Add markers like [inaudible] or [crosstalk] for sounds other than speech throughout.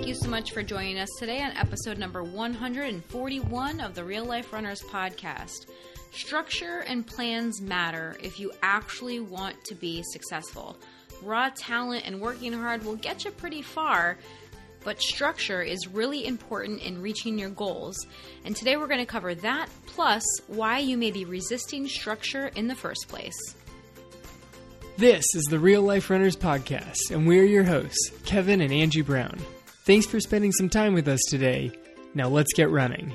Thank you so much for joining us today on episode number 141 of the Real Life Runners podcast. Structure and plans matter if you actually want to be successful. Raw talent and working hard will get you pretty far, but structure is really important in reaching your goals. And today we're going to cover that, plus why you may be resisting structure in the first place. This is the Real Life Runners Podcast, and we're your hosts, Kevin and Angie Brown. Thanks for spending some time with us today. Now let's get running.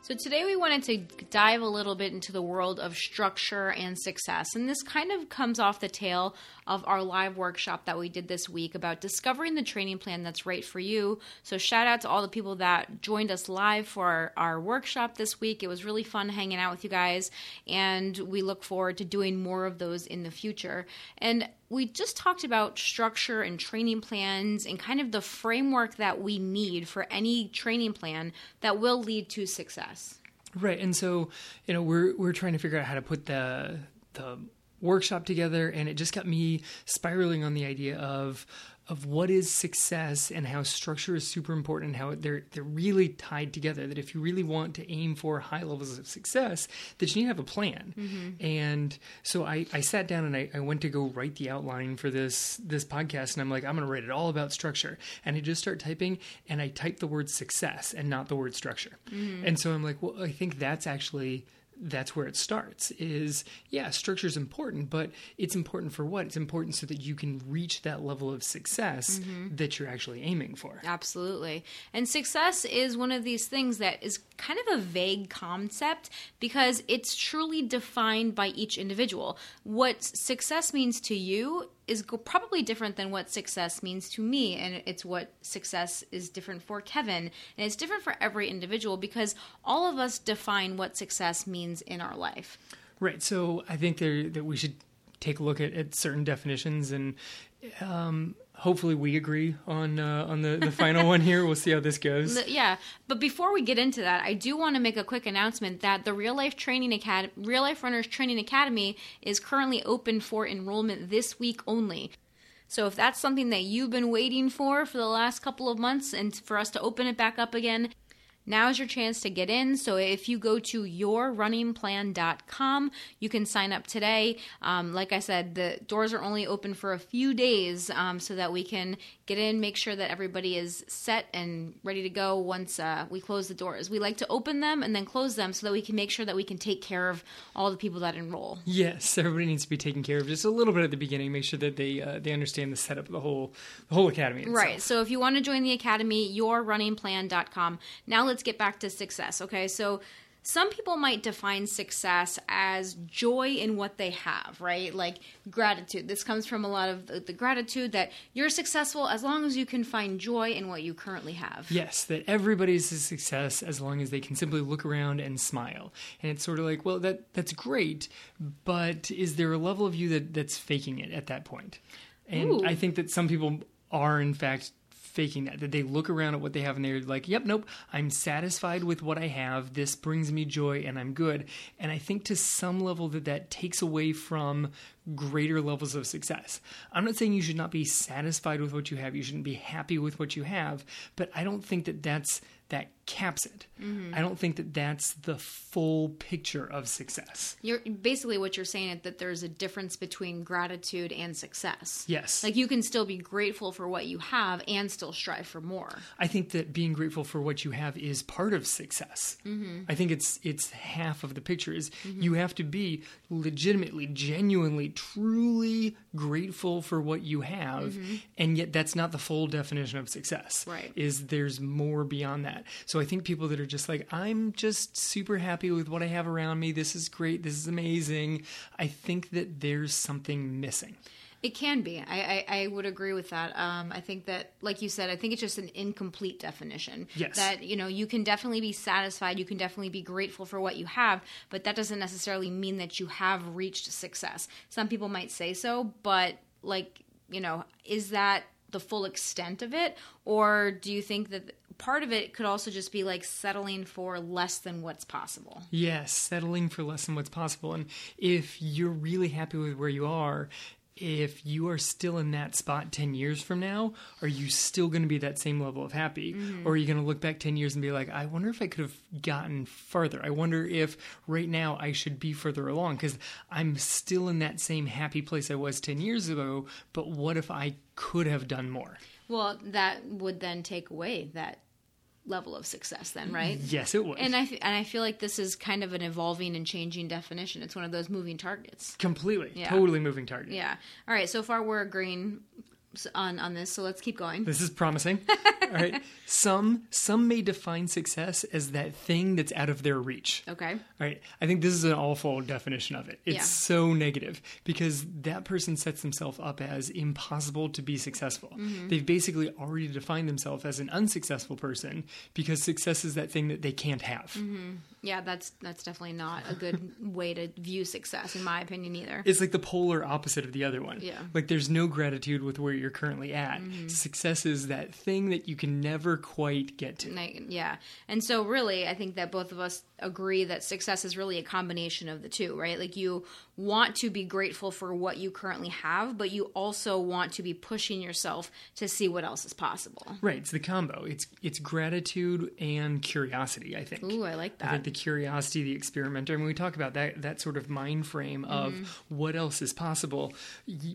So, today we wanted to dive a little bit into the world of structure and success. And this kind of comes off the tail of our live workshop that we did this week about discovering the training plan that's right for you. So, shout out to all the people that joined us live for our, our workshop this week. It was really fun hanging out with you guys, and we look forward to doing more of those in the future. And we just talked about structure and training plans and kind of the framework that we need for any training plan that will lead to success. Right. And so, you know, we're we're trying to figure out how to put the the workshop together and it just got me spiraling on the idea of of what is success and how structure is super important and how they're they're really tied together. That if you really want to aim for high levels of success, that you need to have a plan. Mm-hmm. And so I, I sat down and I, I went to go write the outline for this this podcast, and I'm like, I'm going to write it all about structure. And I just start typing, and I type the word success and not the word structure. Mm-hmm. And so I'm like, well, I think that's actually that's where it starts is yeah structure is important but it's important for what? It's important so that you can reach that level of success mm-hmm. that you're actually aiming for. Absolutely. And success is one of these things that is kind of a vague concept because it's truly defined by each individual. What success means to you is probably different than what success means to me and it's what success is different for Kevin and it's different for every individual because all of us define what success means in our life. Right. So I think there, that we should take a look at, at certain definitions and um, hopefully we agree on uh, on the, the final one here. We'll see how this goes. [laughs] Yeah, but before we get into that, I do want to make a quick announcement that the Real Life Training Academy, Real Life Runners Training Academy, is currently open for enrollment this week only. So if that's something that you've been waiting for for the last couple of months, and for us to open it back up again, Now's your chance to get in. So if you go to yourrunningplan.com, you can sign up today. Um, like I said, the doors are only open for a few days um, so that we can get in, make sure that everybody is set and ready to go once uh, we close the doors. We like to open them and then close them so that we can make sure that we can take care of all the people that enroll. Yes, everybody needs to be taken care of just a little bit at the beginning. Make sure that they uh, they understand the setup of the whole the whole academy. Itself. Right. So if you want to join the academy, yourrunningplan.com. Now let's let's get back to success. Okay, so some people might define success as joy in what they have, right? Like gratitude. This comes from a lot of the, the, gratitude that you're successful as long as you can find joy in what you currently have. Yes, that everybody's a success as long as they can simply look around and smile. And it's sort of like, well, that that's great, but is there a level of you that that's faking it at that point? And Ooh. I think that some people are in fact faking that. That they look around at what they have and they're like, yep, nope, I'm satisfied with what I have. This brings me joy and I'm good. And I think to some level that that takes away from greater levels of success. I'm not saying you should not be satisfied with what you have. You shouldn't be happy with what you have. But I don't think that that's that caps it. Mm-hmm. I don't think that that's the full picture of success. You're basically what you're saying is that there's a difference between gratitude and success. Yes. Like you can still be grateful for what you have and still strive for more. I think that being grateful for what you have is part of success. Mm-hmm. I think it's it's half of the picture is mm-hmm. you have to be legitimately, genuinely, truly grateful for what you have mm-hmm. and yet that's not the full definition of success. Right. Is there's more beyond that. So I think people that are just like, I'm just super happy with what I have around me. This is great. This is amazing. I think that there's something missing. It can be. I, I, I would agree with that. Um, I think that, like you said, I think it's just an incomplete definition. Yes. That, you know, you can definitely be satisfied. You can definitely be grateful for what you have, but that doesn't necessarily mean that you have reached success. Some people might say so, but, like, you know, is that the full extent of it? Or do you think that part of it could also just be like settling for less than what's possible. Yes, settling for less than what's possible. And if you're really happy with where you are, if you are still in that spot 10 years from now, are you still going to be that same level of happy? Mm-hmm. Or are you going to look back 10 years and be like, I wonder if I could have gotten further? I wonder if right now I should be further along because I'm still in that same happy place I was 10 years ago, but what if I could have done more? Well, that would then take away that level of success, then, right? Yes, it would. And I f- and I feel like this is kind of an evolving and changing definition. It's one of those moving targets. Completely. Yeah. Totally moving target. Yeah. All right. So far, we're agreeing on on this. So let's keep going. This is promising. [laughs] All right. Some some may define success as that thing that's out of their reach. Okay. All right. I think this is an awful definition of it. It's Yeah. so negative because that person sets themselves up as impossible to be successful. Mm-hmm. They've basically already defined themselves as an unsuccessful person because success is that thing that they can't have. Yeah, that's that's definitely not a good [laughs] way to view success, in my opinion, either. It's like the polar opposite of the other one. Yeah. Like there's no gratitude with where you're currently at. Mm-hmm. Success is that thing that you can never quite get to. And I- yeah. And so, really, I think that both of us agree that success is really a combination of the two, right? Like, you want to be grateful for what you currently have, but you also want to be pushing yourself to see what else is possible. Right, it's the combo. It's it's gratitude and curiosity, I think. Ooh, I like that. I think the curiosity, the experimenter, and when we talk about that that sort of mind frame of Mm-hmm. what else is possible,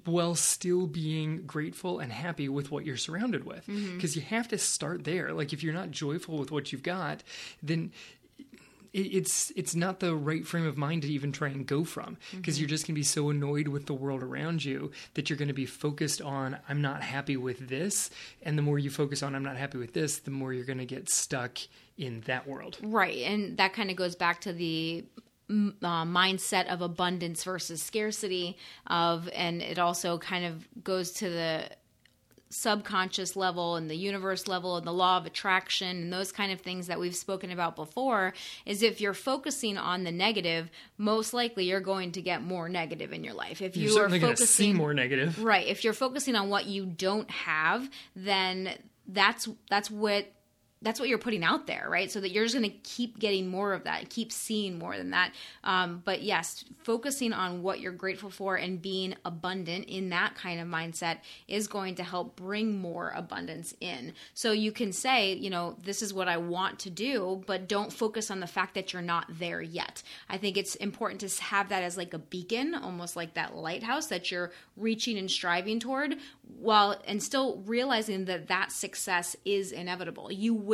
while still being grateful and happy with what you're surrounded with, Mm-hmm. because you have to start there. Like if you're not joyful with what you've got, then it's it's not the right frame of mind to even try and go from because you're just going to be so annoyed with the world around you that you're going to be focused on I'm not happy with this and the more you focus on I'm not happy with this the more you're going to get stuck in that world. Right, and that kind of goes back to the uh, mindset of abundance versus scarcity of, and it also kind of goes to the subconscious level and the universe level and the law of attraction and those kind of things that we've spoken about before is if you're focusing on the negative most likely you're going to get more negative in your life if You're you are certainly going to see focusing more negative. Right. If you're focusing on what you don't have, then that's that's what that's what you're putting out there, right? So that you're just going to keep getting more of that, keep seeing more than that. Um, but yes, focusing on what you're grateful for and being abundant in that kind of mindset is going to help bring more abundance in. So you can say, you know, this is what I want to do, but don't focus on the fact that you're not there yet. I think it's important to have that as like a beacon, almost like that lighthouse that you're reaching and striving toward while and still realizing that that success is inevitable. You will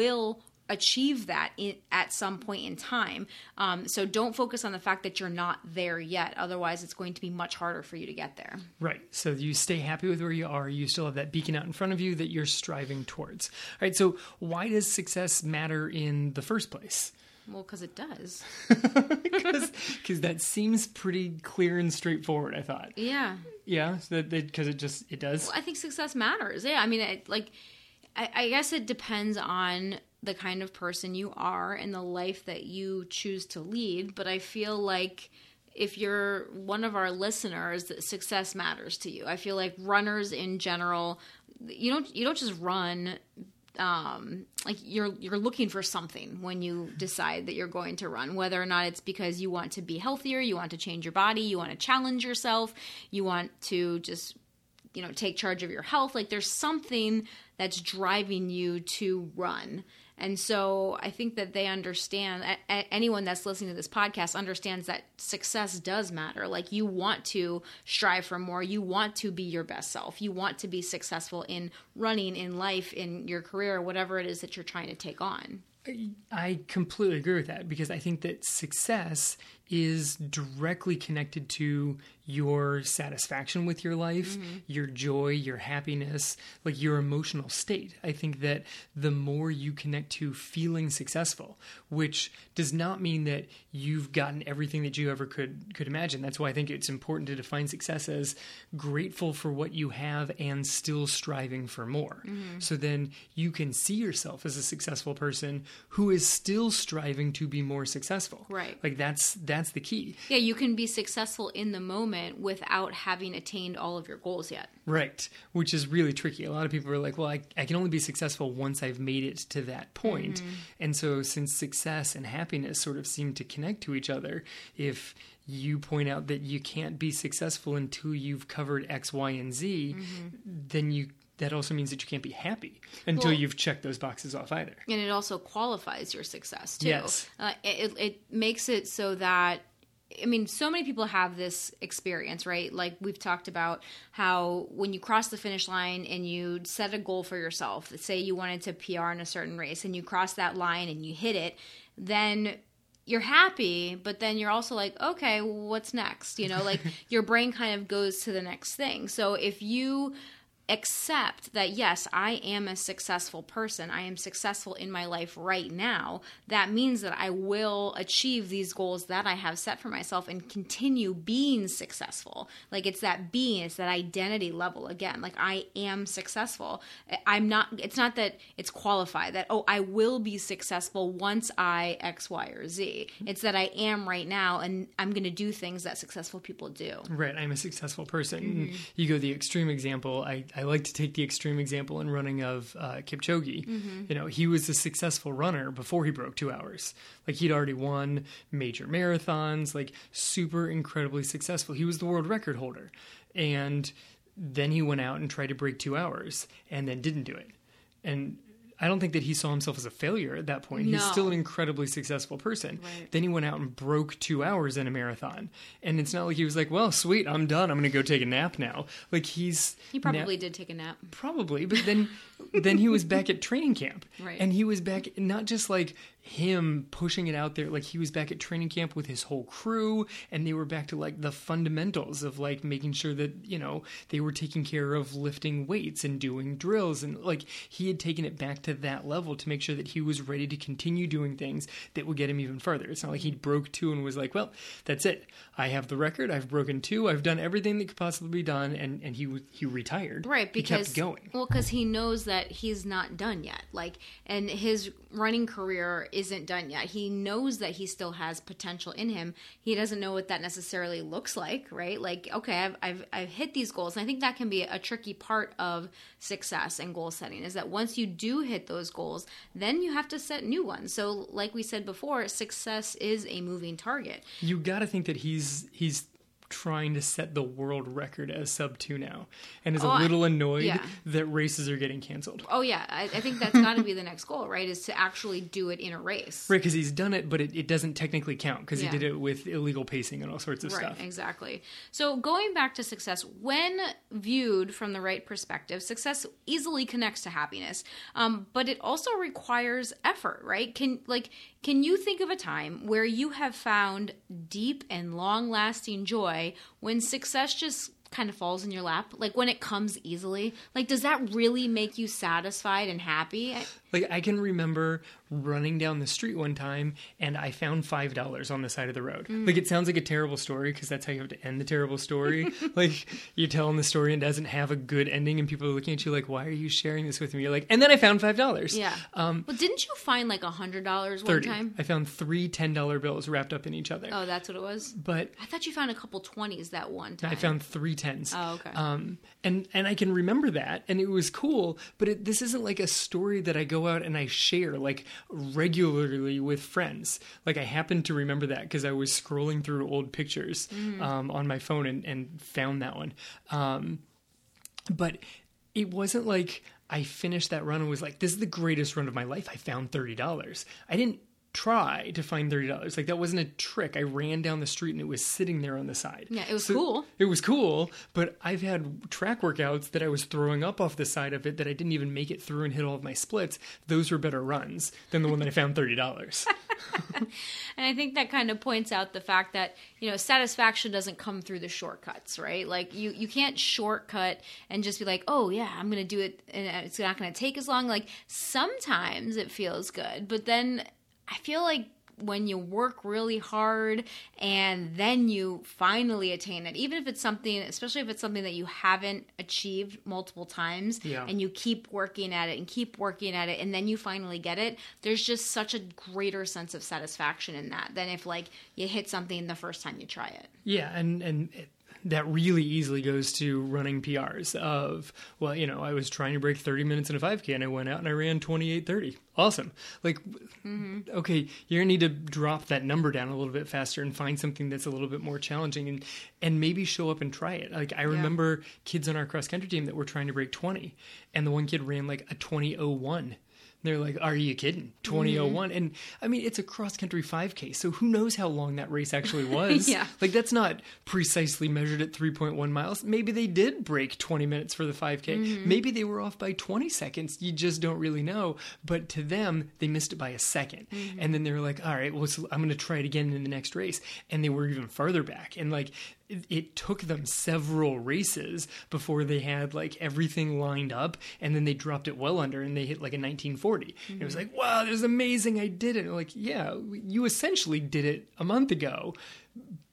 achieve that in, at some point in time. Um, so don't focus on the fact that you're not there yet. Otherwise, it's going to be much harder for you to get there. Right. So you stay happy with where you are. You still have that beacon out in front of you that you're striving towards. All right. So why does success matter in the first place? Well, because it does. [laughs] Because that seems pretty clear and straightforward. I thought. Yeah. Yeah. So because it just it does. I think success matters. Yeah, I mean, it, like, I, I guess it depends on the kind of person you are and the life that you choose to lead. But I feel like if you're one of our listeners, that success matters to you. I feel like runners in general, you don't you don't just run um, like you're you're looking for something when you decide that you're going to run whether or not it's because you want to be healthier you want to change your body you want to challenge yourself you want to just you know take charge of your health like there's something that's driving you to run. And so i think that they understand anyone that's listening to this podcast understands that success does matter. Like you want to strive for more. You want to be your best self. You want to be successful in running in life in your career whatever it is that you're trying to take on. I completely agree with that because I think that success is directly connected to your satisfaction with your life, mm-hmm. your joy, your happiness, like your emotional state. I think that the more you connect to feeling successful, which does not mean that you've gotten everything that you ever could could imagine. That's why I think it's important to define success as grateful for what you have and still striving for more. Mm-hmm. So then you can see yourself as a successful person who is still striving to be more successful. Right. Like that's that's that's the key. Yeah, you can be successful in the moment without having attained all of your goals yet. Right, which is really tricky. A lot of people are like, well, I, I can only be successful once I've made it to that point. Mm-hmm. And so, since success and happiness sort of seem to connect to each other, if you point out that you can't be successful until you've covered X, Y, and Z, then you that also means that you can't be happy until Well- you've checked those boxes off either. and it also qualifies your success too. Yes. uh, it, it makes it so that I mean, so many people have this experience, right? Like we've talked about how when you cross the finish line and you set a goal for yourself, say you wanted to PR in a certain race and you cross that line and you hit it, then you're happy, but then you're also like, okay, what's next? You know, like [laughs] your brain kind of goes to the next thing. So if you accept that yes, I am a successful person. I am successful in my life right now. That means that I will achieve these goals that I have set for myself and continue being successful. Like it's that being, it's that identity level again. Like I am successful. I'm not it's not that it's qualified that oh, I will be successful once I X, Y, or Z. It's that I am right now and I'm going to do things that successful people do. Right, I'm a successful person. Mm-hmm. You go the extreme example. I, I like to take the extreme example in running of uh, Kipchoge. Mm-hmm. You know, he was a successful runner before he broke two hours. Like he'd already won major marathons, like super incredibly successful. He was the world record holder, and then he went out and tried to break two hours, and then didn't do it. And I don't think that he saw himself as a failure at that point. He's still an incredibly successful person. Right. Then he went out and broke two hours in a marathon. And it's not like he was like, well, sweet, I'm done. I'm going to go take a nap now. Like he's. He probably did take a nap. Probably, but then then he was back at training camp. Right. And he was back not just like him pushing it out there, like he was back at training camp with his whole crew and they were back to like the fundamentals of like making sure that, you know, they were taking care of lifting weights and doing drills and like he had taken it back to that level to make sure that he was ready to continue doing things that would get him even further. It's not like he broke two and was like, well, that's it. I have the record. I've broken two. I've done everything that could possibly be done and and he was- he retired. right he because kept going. well because he knows that he's not done yet like and his running career isn't done yet. He knows that he still has potential in him. He doesn't know what that necessarily looks like right? Like okay i've i've, I've hit these goals. And i think that can be a tricky part of success and goal setting is that once you do hit those goals then you have to set new ones. So like we said before success is a moving target. You got to think that he's he's trying to set the world record as sub two now, and is Oh, a little annoyed yeah. that races are getting canceled. oh yeah i, I think that's got to be the next goal right is to actually do it in a race Right, because he's done it, but it, it doesn't technically count because Yeah. he did it with illegal pacing and all sorts of Right, stuff. exactly. So going back to success, when viewed from the right perspective, success easily connects to happiness, um, but it also requires effort. Right? Can like can you think of a time where you have found deep and long lasting joy when success just kind of falls in your lap like when it comes easily like does that really make you satisfied and happy Like I can remember running down the street one time and I found five dollars on the side of the road. Mm. Like it sounds like a terrible story because that's how you have to end the terrible story. [laughs] like you're telling the story and doesn't have a good ending, and people are looking at you like, "Why are you sharing this with me?" You're like, and then I found five dollars. yeah Um, well didn't you find like a hundred dollars one time I found three ten dollar bills wrapped up in each other. oh that's what it was But i thought you found a couple 20s that one time I found three Oh, okay. Um, and and I can remember that, and it was cool. But it, this isn't like a story that I go out and I share like regularly with friends. Like I happened to remember that because I was scrolling through old pictures Mm. um, on my phone and, and found that one. Um, but it wasn't like I finished that run and was like, "This is the greatest run of my life." I found thirty dollars. I didn't try to find thirty dollars. Like that wasn't a trick. I ran down the street and it was sitting there on the side. Yeah, it was So- cool. It was cool, but I've had track workouts that I was throwing up off the side of it that I didn't even make it through and hit all of my splits. Those were better runs than the one that I found thirty dollars. [laughs] And I think that kind of points out the fact that, you know, satisfaction doesn't come through the shortcuts, right? Like you, you can't shortcut and just be like, oh yeah, I'm going to do it and it's not going to take as long. Like sometimes it feels good, but then I feel like when you work really hard and then you finally attain it even if it's something especially if it's something that you haven't achieved multiple times Yeah. and you keep working at it and keep working at it and then you finally get it there's just such a greater sense of satisfaction in that than if like you hit something the first time you try it Yeah, and and it, that really easily goes to running PRs of well, you know, I was trying to break 30 minutes in a 5K and I went out and I ran 28:30. Awesome. Like mm-hmm. okay, you're going to need to drop that number down a little bit faster and find something that's a little bit more challenging and and maybe show up and try it. Like I remember kids on our cross country team that were trying to break 20 and the one kid ran like a 20:01. They're like, "Are you kidding? 2001?" And I mean, it's a cross country 5K, so who knows how long that race actually [laughs] was? Yeah. Like that's not precisely measured at 3.1 miles. Maybe they did break 20 minutes for the 5K. Mm-hmm. Maybe they were off by 20 seconds. You just don't really know. But to them, they missed it by a 2nd mm-hmm. And then they were like, all right, well, so I'm going to try it again in the next race. And they were even farther back. And like, it, it took them several races before they had like everything lined up. And then they dropped it well under and they hit like a 1940. And it was mm-hmm. like, wow, this is amazing. I did it. like, yeah, you essentially did it a month ago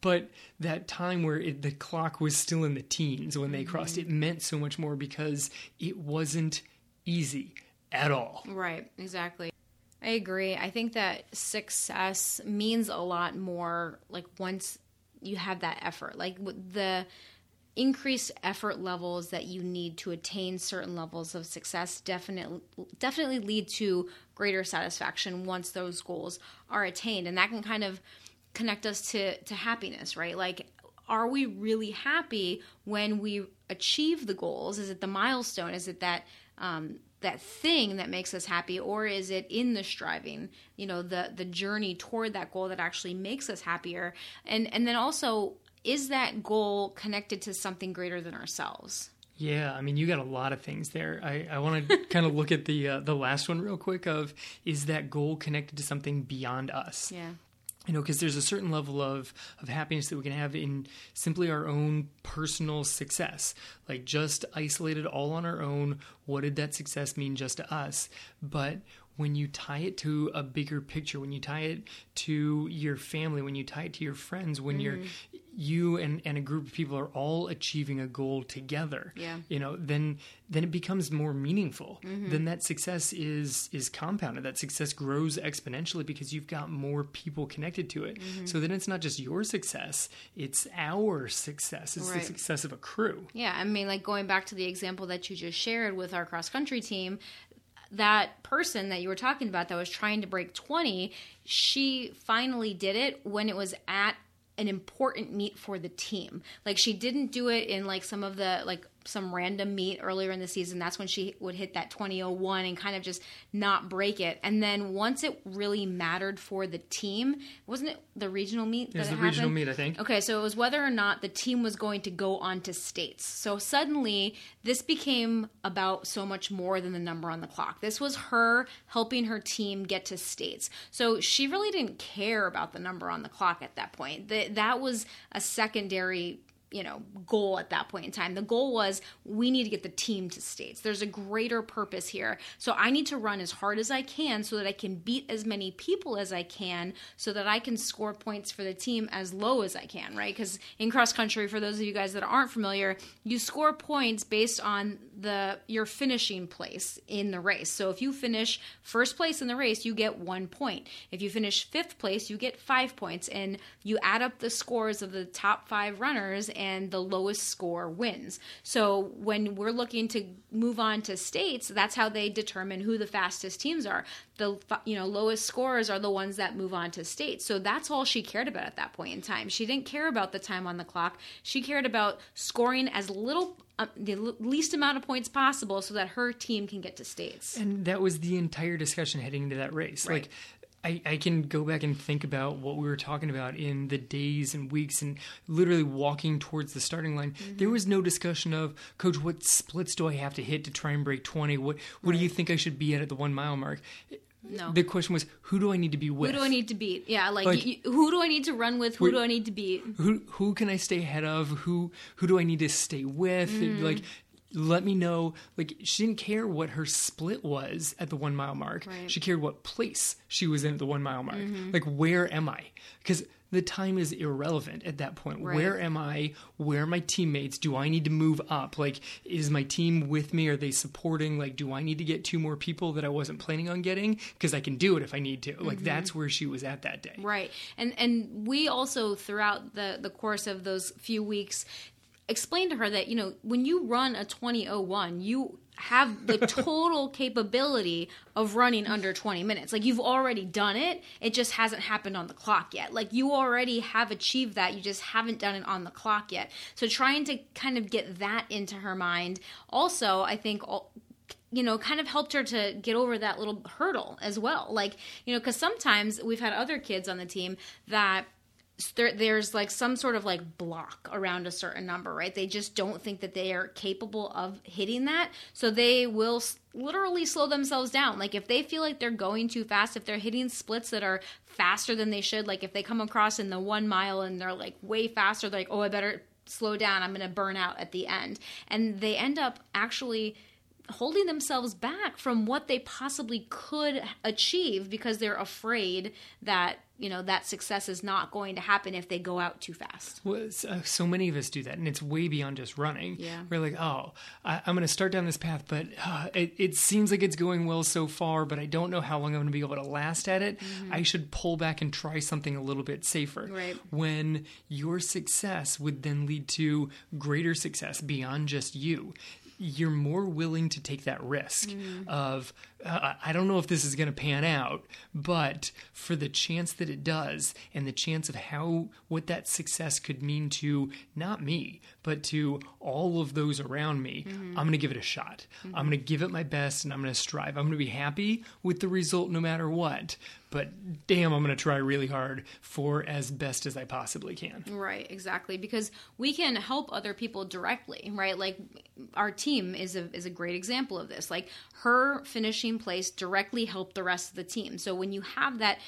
but that time where it, the clock was still in the teens when they crossed mm-hmm. it meant so much more because it wasn't easy at all Right, exactly. I agree. I think that success means a lot more like once you have that effort. Like the increased effort levels that you need to attain certain levels of success definitely definitely lead to greater satisfaction once those goals are attained and that can kind of connect us to to happiness, right? Like are we really happy when we achieve the goals? Is it the milestone? Is it that um, that thing that makes us happy, or is it in the striving? You know, the the journey toward that goal that actually makes us happier, and and then also is that goal connected to something greater than ourselves? yeah i mean you got a lot of things there i, I want to [laughs] kind of look at the uh, the last one real quick of is that goal connected to something beyond us Yeah. You know because there's a certain level of of happiness that we can have in simply our own personal success. Like just isolated all on our own what did that success mean just to us? But when you tie it to a bigger picture when you tie it to your family when you tie it to your friends when you're mm-hmm. you and, and a group of people are all achieving a goal together Yeah. you know then then it becomes more meaningful. Mm-hmm. Then that success is is compounded. That success grows exponentially because you've got more people connected to it. Mm-hmm. So then it's not just your success it's our success. It's Right. the success of a crew. Yeah, I mean, like going back to the example that you just shared with our cross country team, that person that you were talking about that was trying to break 20, she finally did it when it was at an important meet for the team. Like she didn't do it in like some of the like some random meet earlier in the season. That's when she would hit that 2001 and kind of just not break it. And then once it really mattered for the team, wasn't it the regional meet? it was the regional meet i think Okay, so it was whether or not the team was going to go on to states. So suddenly, this became about so much more than the number on the clock. This was her helping her team get to states. So she really didn't care about the number on the clock at that point. That that was a secondary you know goal at that point in time. The goal was we need to get the team to states. There's a greater purpose here. So i need to run as hard as i can so that i can beat as many people as i can so that i can score points for the team as low as i can right? Because in cross country for those of you guys that aren't familiar you score points based on the your finishing place in the race. So if you finish first place in the race you get one point. If you finish fifth place you get five points. And you add up the scores of the top five runners and the lowest score wins. So when we're looking to move on to states, that's how they determine who the fastest teams are. The you know lowest scores are the ones that move on to states. So that's all she cared about at that point in time. She didn't care about the time on the clock. She cared about scoring as little uh, the l- least amount of points possible so that her team can get to states. And that was the entire discussion heading into that race. Right. Like, I, I can go back and think about what we were talking about in the days and weeks and literally walking towards the starting line. Mm-hmm. There was no discussion of, Coach, what splits do I have to hit to try and break 20? What, what do you think I should be at at the one mile mark? No. The question was, who do I need to be with? Who do I need to beat? Yeah, like, Like- y- y- who do I need to run with? Who do I need to beat? who who can I stay ahead of? Who who do I need to stay with? Mm. Like let me know. Like she didn't care what her split was at the one mile mark. Right. She cared what place she was in at the one mile mark. Mm-hmm. Like where am I? Because the time is irrelevant at that point. Right. Where am I? Where are my teammates? Do I need to move up? Like, is my team with me? Are they supporting? Like, do I need to get two more people that I wasn't planning on getting? Because I can do it if I need to. Like, mm-hmm. that's where she was at that day. Right. And and we also throughout the the course of those few weeks explained to her that, you know, when you run a 2001, you have the [laughs] total capability of running under 20 minutes. Like you've already done it. It just hasn't happened on the clock yet. Like you already have achieved that. You just haven't done it on the clock yet. So trying to kind of get that into her mind also, I think all, you know, kind of helped her to get over that little hurdle as well. Like, you know, because sometimes we've had other kids on the team that there, there's like some sort of like block around a certain number, right? They just don't think that they are capable of hitting that. So they will s- literally slow themselves down. Like if they feel like they're going too fast, if they're hitting splits that are faster than they should, like if they come across in the one mile and they're like way faster, like, oh, I better slow down. I'm going to burn out at the end. And they end up actually holding themselves back from what they possibly could achieve because they're afraid that you know that success is not going to happen if they go out too fast Well, uh, so many of us do that, and it's way beyond just running. Yeah. We're like, oh, I, I'm going to start down this path, but uh, it, it seems like it's going well so far, but I don't know how long I'm going to be able to last at it. I should pull back and try something a little bit safer. Mm-hmm. Right. When your success would then lead to greater success beyond just you. You're more willing to take that risk Mm-hmm. of uh, I don't know if this is going to pan out, but for the chance that it does, and the chance of how what that success could mean to not me, but to all of those around me, I'm going to give it a shot. I'm going to give it my best, and I'm going to strive. I'm going to be happy with the result no matter what. But damn, I'm going to try really hard for as best as I possibly can. Right, exactly. Because we can help other people directly, right? Like our team is a is a great example of this. Like her finishing place directly help the rest of the team. So when you have that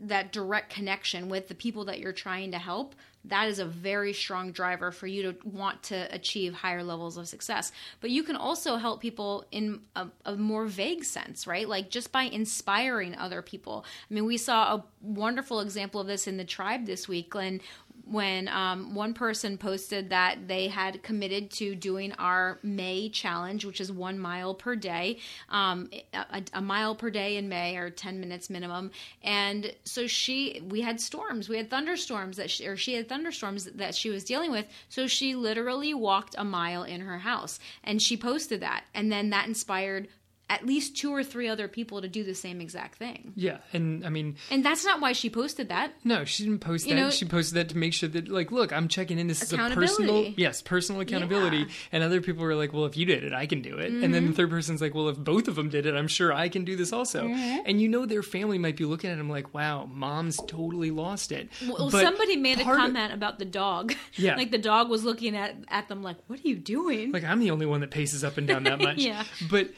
that direct connection with the people that you're trying to help, that is a very strong driver for you to want to achieve higher levels of success. But you can also help people in a, a more vague sense, right? Like just by inspiring other people. I mean, we saw a wonderful example of this in the tribe this week, Glenn, when um, one person posted that they had committed to doing our May challenge, which is one mile per day, um, a, a mile per day in May or 10 minutes minimum. And so she, we had storms, we had thunderstorms that she, or she had thunderstorms that she was dealing with. So she literally walked a mile in her house and she posted that. And then that inspired at least two or three other people to do the same exact thing. Yeah, and I mean, And that's not why she posted that. No, she didn't post You that. know- she posted that to make sure that, like, look, I'm checking in. This is a personal, yes, personal accountability. Yeah. Mm-hmm. And other people were like, well, if you did it, I can do it. And then the third person's like, well, if both of them did it, I'm sure I can do this also. Mm-hmm. And you know, their family might be looking at them like, wow, mom's totally lost it. Well, But somebody made a part of- comment about the dog. Yeah. [laughs] like the dog was looking at at them like, "What are you doing?" like I'm the only one that paces up and down that [laughs] much. Yeah. But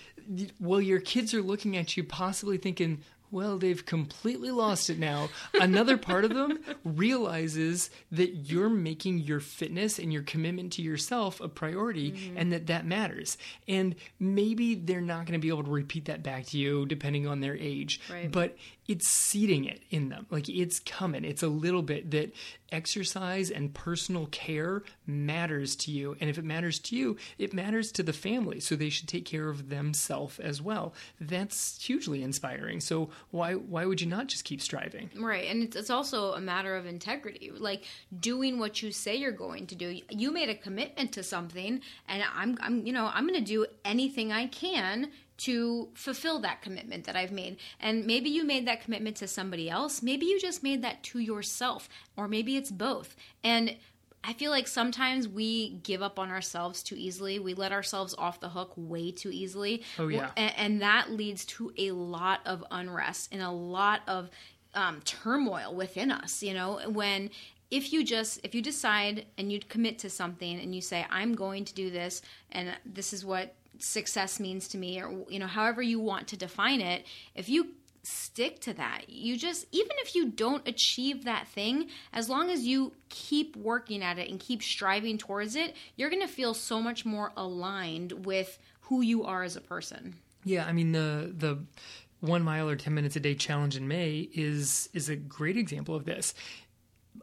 well, your kids are looking at you, possibly thinking, well, they've completely lost it now. Another part of them [laughs] realizes that you're making your fitness and your commitment to yourself a priority Mm-hmm. and that that matters. And maybe they're not going to be able to repeat that back to you depending on their age. Right. But it's seeding it in them. Like it's coming. It's a little bit that exercise and personal care matters to you. And if it matters to you, it matters to the family. So they should take care of themselves as well. That's hugely inspiring. So why why would you not just keep striving? Right, and it's, it's also a matter of integrity, like doing what you say you're going to do. You made a commitment to something, and I'm, I'm, you know, I'm going to do anything I can to fulfill that commitment that I've made. And maybe you made that commitment to somebody else. Maybe you just made that to yourself, or maybe it's both. And I feel like sometimes we give up on ourselves too easily. We let ourselves off the hook way too easily. Oh, yeah. And, and that leads to a lot of unrest and a lot of um, turmoil within us, you know, when if you just if you decide and you commit to something and you say i'm going to do this and this is what success means to me or you know however you want to define it if you stick to that. You just, even if you don't achieve that thing, as long as you keep working at it and keep striving towards it, you're going to feel so much more aligned with who you are as a person. Yeah, I mean the the one mile or 10 minutes a day challenge in May is is a great example of this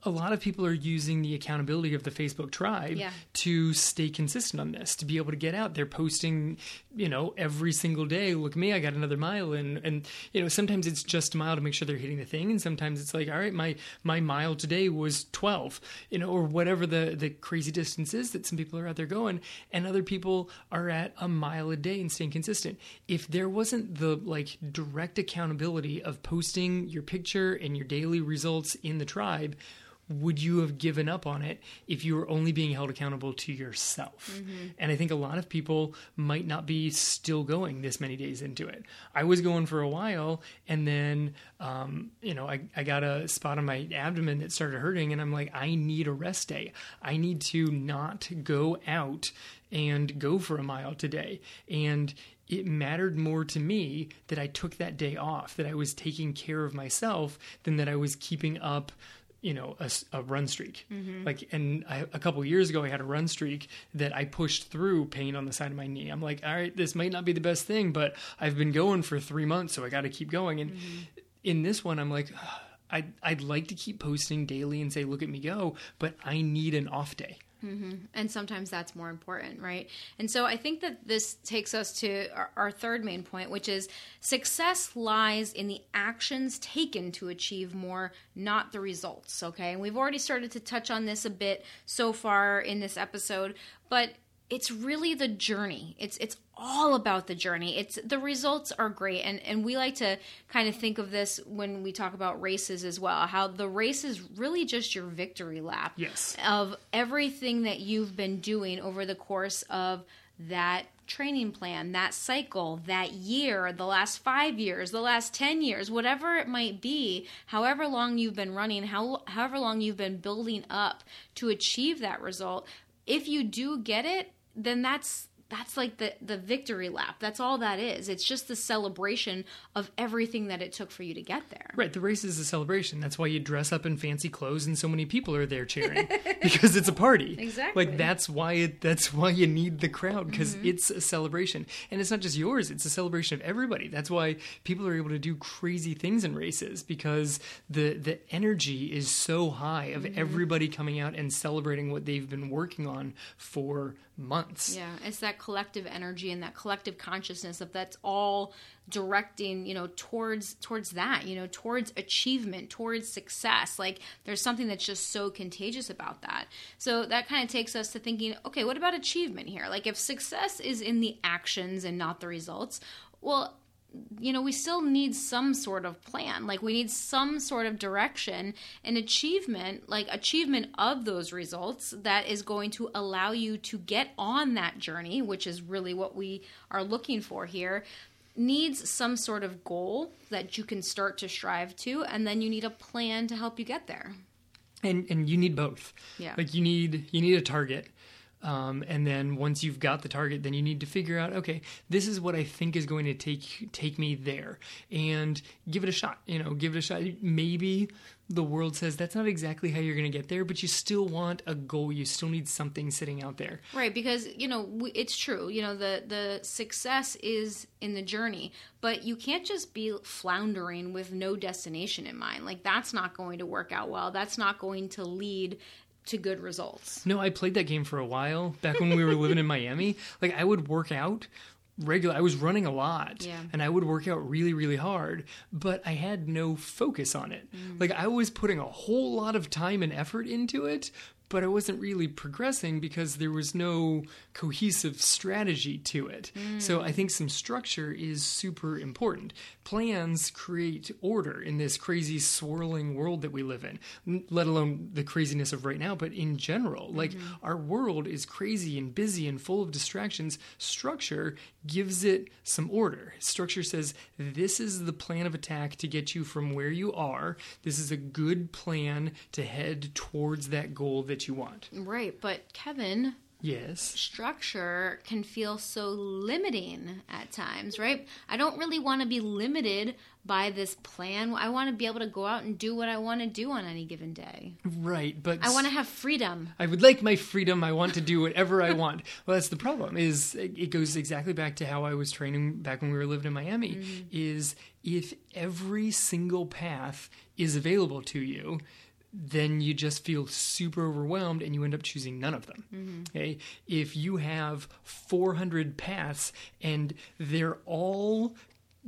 a lot of people are using the accountability of the Facebook tribe Yeah. to stay consistent on this, to be able to get out. They're posting, you know, every single day, look at me, I got another mile and and you know, sometimes it's just a mile to make sure they're hitting the thing and sometimes it's like, all right, my my mile today was 12, you know, or whatever the the crazy distance is that some people are out there going and other people are at a mile a day and staying consistent. If there wasn't the like direct accountability of posting your picture and your daily results in the tribe, would you have given up on it if you were only being held accountable to yourself? And I think a lot of people might not be still going this many days into it. I was going for a while, and then, um, you know, I, I got a spot on my abdomen that started hurting, and I'm like, I need a rest day. I need to not go out and go for a mile today. And it mattered more to me that I took that day off, that I was taking care of myself, than that I was keeping up you know a run streak. Mm-hmm. Like and I, a couple years ago i had a run streak that i pushed through pain on the side of my knee. I'm like all right this might not be the best thing but i've been going for three months so i got to keep going. And mm-hmm. in this one i'm like I'd, I'd like to keep posting daily and say look at me go but i need an off day Mm-hmm. and sometimes that's more important right? And so i think that this takes us to our, our third main point which is success lies in the actions taken to achieve more not the results okay? And we've already started to touch on this a bit so far in this episode but it's really the journey. It's it's all about the journey. It's the results are great. And and we like to kind of think of this when we talk about races as well how the race is really just your victory lap Yes. of everything that you've been doing over the course of that training plan, that cycle, that year, the last five years, the last 10 years, whatever it might be, however long you've been running, how, however long you've been building up to achieve that result, if you do get it, then that's that's like the the victory lap. That's all that is. It's just the celebration of everything that it took for you to get there. Right, the race is a celebration. That's why you dress up in fancy clothes and so many people are there cheering [laughs] because it's a party. Exactly. Like that's why it that's why you need the crowd because Mm-hmm. it's a celebration. And it's not just yours, it's a celebration of everybody. That's why people are able to do crazy things in races because the the energy is so high of Mm-hmm. everybody coming out and celebrating what they've been working on for months. Yeah, it's that collective energy and that collective consciousness of that's all directing, you know, towards towards that, you know, towards achievement, towards success. Like there's something that's just so contagious about that. So that kind of takes us to thinking, okay, what about achievement here? Like if success is in the actions and not the results, well, you know, we still need some sort of plan. Like we need some sort of direction and achievement, like achievement of those results that is going to allow you to get on that journey, which is really what we are looking for here. Needs some sort of goal that you can start to strive to, and then you need a plan to help you get there. and and you need both Yeah. like you need you need a target um, and then once you've got the target then you need to figure out okay this is what i think is going to take take me there and give it a shot you know give it a shot maybe the world says that's not exactly how you're going to get there but you still want a goal you still need something sitting out there Right, because you know we, it's true. You know the the success is in the journey, but you can't just be floundering with no destination in mind. Like that's not going to work out well. That's not going to lead to good results. No, I played that game for a while back when we were living in Miami. [laughs] Like I would work out regular I was running a lot Yeah. and I would work out really really hard, but I had no focus on it. Mm. Like I was putting a whole lot of time and effort into it, but I wasn't really progressing because there was no cohesive strategy to it. Mm. So I think some structure is super important. Plans create order in this crazy swirling world that we live in, let alone the craziness of right now, but in general. Like mm-hmm. our world is crazy and busy and full of distractions. Structure gives it some order. Structure says, this is the plan of attack to get you from where you are. This is a good plan to head towards that goal that you want. Right, but Kevin, Yes. structure can feel so limiting at times, right? I don't really want to be limited by this plan. I want to be able to go out and do what I want to do on any given day. Right, but I want to have freedom. I would like my freedom. I want to do whatever I want. [laughs] Well, that's the problem. Is it goes exactly back to how I was training back when we were living in Miami. Mm-hmm. Is if every single path is available to you, then you just feel super overwhelmed and you end up choosing none of them. Mm-hmm. Okay, if you have 400 paths and they're all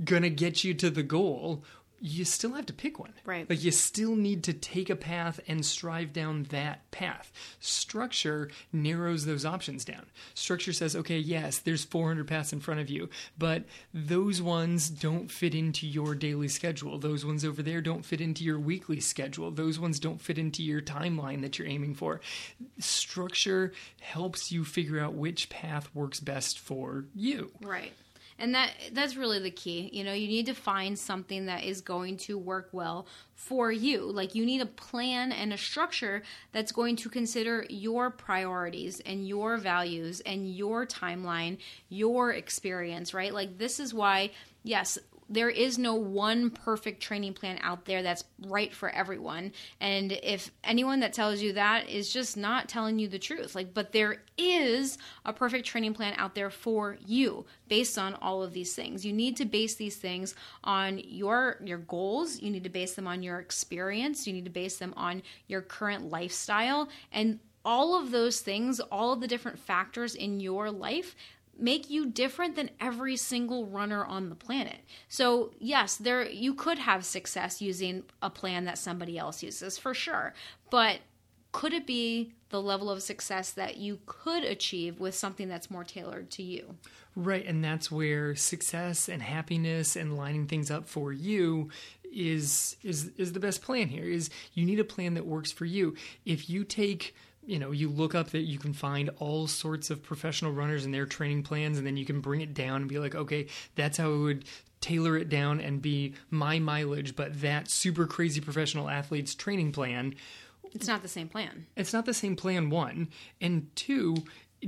gonna get you to the goal. You still have to pick one. Right. Like you still need to take a path and strive down that path. Structure narrows those options down. Structure says, okay, yes, there's 400 paths in front of you, but those ones don't fit into your daily schedule. Those ones over there don't fit into your weekly schedule. Those ones don't fit into your timeline that you're aiming for. Structure helps you figure out which path works best for you. Right. And that that's really the key. You know, you need to find something that is going to work well for you. Like you need a plan and a structure that's going to consider your priorities and your values and your timeline, your experience, right? Like this is why yes, there is no one perfect training plan out there that's right for everyone. And if anyone that tells you that is just not telling you the truth. Like, but there is a perfect training plan out there for you based on all of these things. You need to base these things on your your goals. You need to base them on your experience. You need to base them on your current lifestyle and all of those things, all of the different factors in your life make you different than every single runner on the planet. So, yes, there you could have success using a plan that somebody else uses for sure. But could it be the level of success that you could achieve with something that's more tailored to you? Right, and that's where success and happiness and lining things up for you is is is the best plan here. Is you need a plan that works for you. If you take you know, you look up that you can find all sorts of professional runners and their training plans, and then you can bring it down and be like, okay, that's how I would tailor it down and be my mileage, but that super crazy professional athlete's training plan. It's not the same plan. It's not the same plan, one. And two,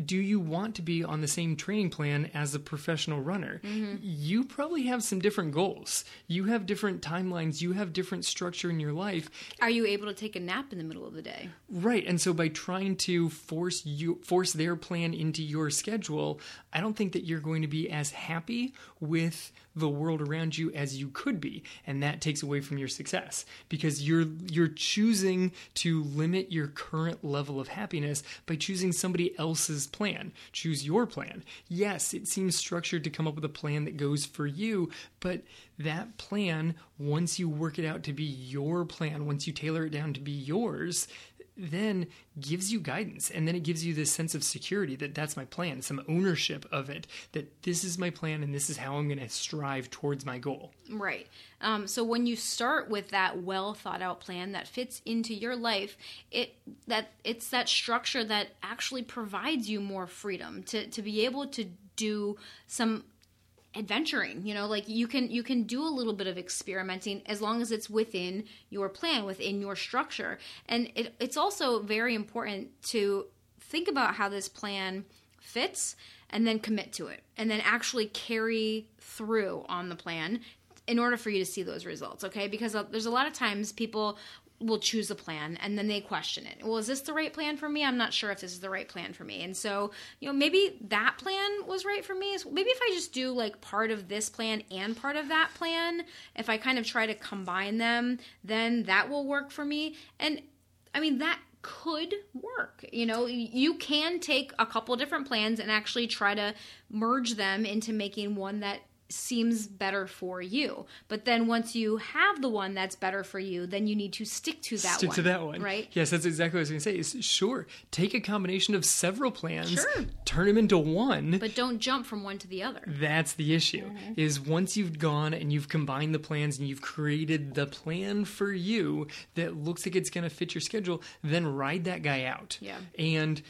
do you want to be on the same training plan as a professional runner? Mm-hmm. You probably have some different goals. You have different timelines. You have different structure in your life. Are you able to take a nap in the middle of the day? Right. And so by trying to force you force their plan into your schedule, I don't think that you're going to be as happy with the world around you as you could be, and that takes away from your success because you're you're choosing to limit your current level of happiness by choosing somebody else's plan. Choose your plan. Yes, it seems structured to come up with a plan that goes for you, but that plan, once you work it out to be your plan, once you tailor it down to be yours, then gives you guidance and then it gives you this sense of security that that's my plan some ownership of it that this is my plan and this is how i'm going to strive towards my goal Right. Um, so when you start with that well thought out plan that fits into your life, it that it's that structure that actually provides you more freedom to to be able to do some adventuring you know like you can you can do a little bit of experimenting as long as it's within your plan within your structure. And it, it's also very important to think about how this plan fits and then commit to it and then actually carry through on the plan in order for you to see those results okay? Because uh, there's a lot of times people will choose a plan and then they question it. Well, is this the right plan for me? I'm not sure if this is the right plan for me. And so, you know, maybe that plan was right for me. Maybe if I just do like part of this plan and part of that plan, if I kind of try to combine them, then that will work for me. And I mean, that could work. You know, you can take a couple different plans and actually try to merge them into making one that seems better for you. But then once you have the one that's better for you, then you need to stick to that stick one. to that one Right? yes that's exactly what i was going to say is sure take a combination of several plans Sure. turn them into one But don't jump from one to the other. That's the issue. Mm-hmm. Is once you've gone and you've combined the plans and you've created the plan for you that looks like it's going to fit your schedule, then ride that guy out. Yeah. And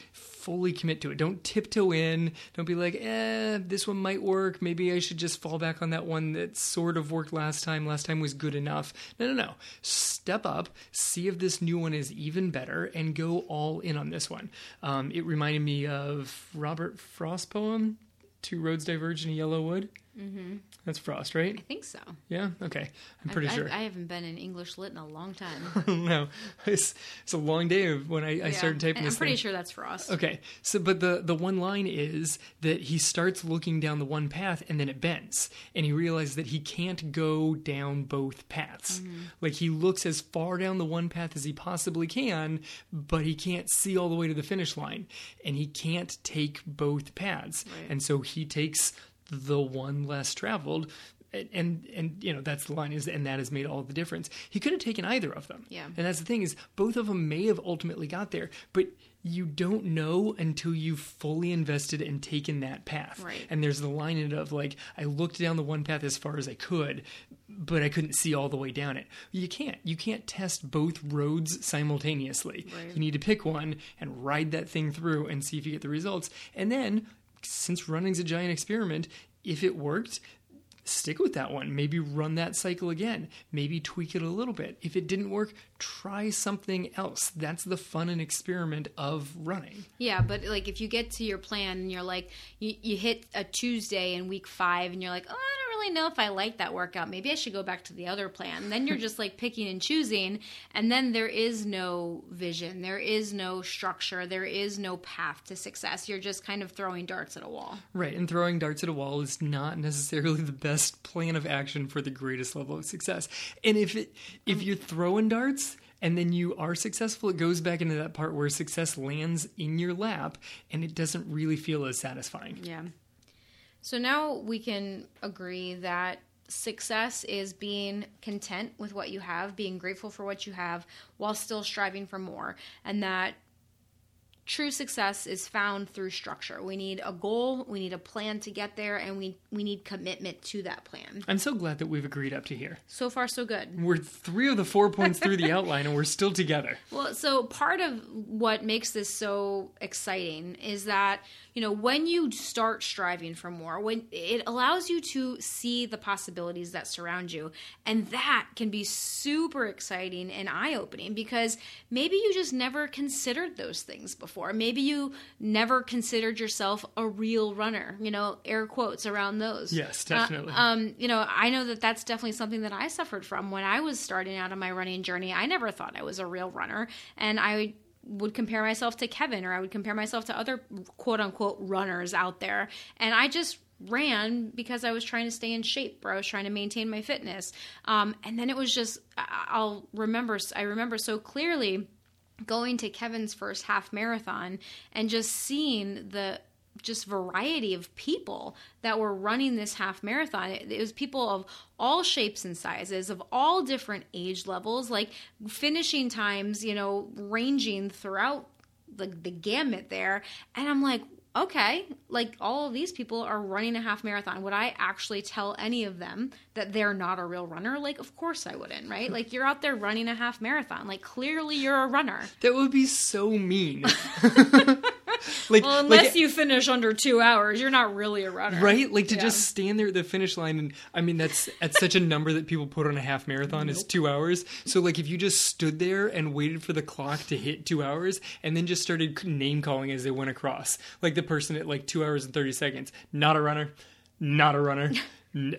fully commit to it. Don't tiptoe in. Don't be like, eh, this one might work. Maybe I should just fall back on that one that sort of worked last time. Last time was good enough. No, no, no. Step up, see if this new one is even better, and go all in on this one. Um, it reminded me of Robert Frost poem, Two Roads Diverge in a Yellow Wood. Mm-hmm. That's Frost, right? I think so. Yeah. Okay. I'm pretty I, sure. I, I haven't been in English lit in a long time. [laughs] no, it's, it's a long day of when I, I started typing this. I'm pretty thing. sure that's Frost. Okay, so but the the one line is that he starts looking down the one path and then it bends, and he realizes that he can't go down both paths. Like he looks as far down the one path as he possibly can, but he can't see all the way to the finish line, and he can't take both paths, Right. and so he takes the one less traveled. And, and and you know that's the line is and that has made all the difference. He could have taken either of them, Yeah. and that's the thing is both of them may have ultimately got there, but you don't know until you've fully invested and taken that path. Right. And there's the line in it of like, I looked down the one path as far as I could, but I couldn't see all the way down it. You can't. You can't test both roads simultaneously. Right. You need to pick one and ride that thing through and see if you get the results. And then, since running's a giant experiment, if it worked, stick with that one. Maybe run that cycle again. Maybe tweak it a little bit. If it didn't work, try something else. That's the fun and experiment of running. Yeah, but like if you get to your plan and you're like, you, you hit a Tuesday in week five and you're like, oh, I don't really know if I like that workout. Maybe I should go back to the other plan. And then you're just like picking and choosing. And then there is no vision, there is no structure, there is no path to success. You're just kind of throwing darts at a wall. Right, and throwing darts at a wall is not necessarily the best plan of action for the greatest level of success. And if it if you're throwing darts and then you are successful, it goes back into that part where success lands in your lap and it doesn't really feel as satisfying. Yeah. So now we can agree that success is being content with what you have, being grateful for what you have, while still striving for more. And that true success is found through structure. We need a goal, we need a plan to get there, and we, we need commitment to that plan. I'm so glad that we've agreed up to here. So far, so good. We're three of the four points through the outline and we're still together. [laughs] Well, so part of what makes this so exciting is that, you know, when you start striving for more, when it allows you to see the possibilities that surround you, and that can be super exciting and eye-opening because maybe you just never considered those things before. Maybe you never considered yourself a real runner, you know, air quotes around those. Yes, definitely. Uh, um, you know, I know that that's definitely something that I suffered from when I was starting out on my running journey. I never thought I was a real runner, and I would compare myself to Kevin or I would compare myself to other quote unquote runners out there, and I just ran because I was trying to stay in shape or I was trying to maintain my fitness. Um, and then it was just, I'll remember I remember so clearly going to Kevin's first half marathon and just seeing the just variety of people that were running this half marathon. It, it was people of all shapes and sizes, of all different age levels, like finishing times, you know, ranging throughout the, the gamut there. And I'm like, okay, like all of these people are running a half marathon. Would I actually tell any of them that they're not a real runner? Like, of course I wouldn't, right? Like, you're out there running a half marathon. Like, clearly you're a runner. That would be so mean. [laughs] [laughs] like, Well, unless like, you finish under two hours, you're not really a runner. right? Like to Yeah. just stand there at the finish line, and I mean that's that's such a number that people put on a half marathon is two hours. So like if you just stood there and waited for the clock to hit two hours, and then just started name calling as they went across, like the person at like two hours and thirty seconds, not a runner, not a runner. [laughs]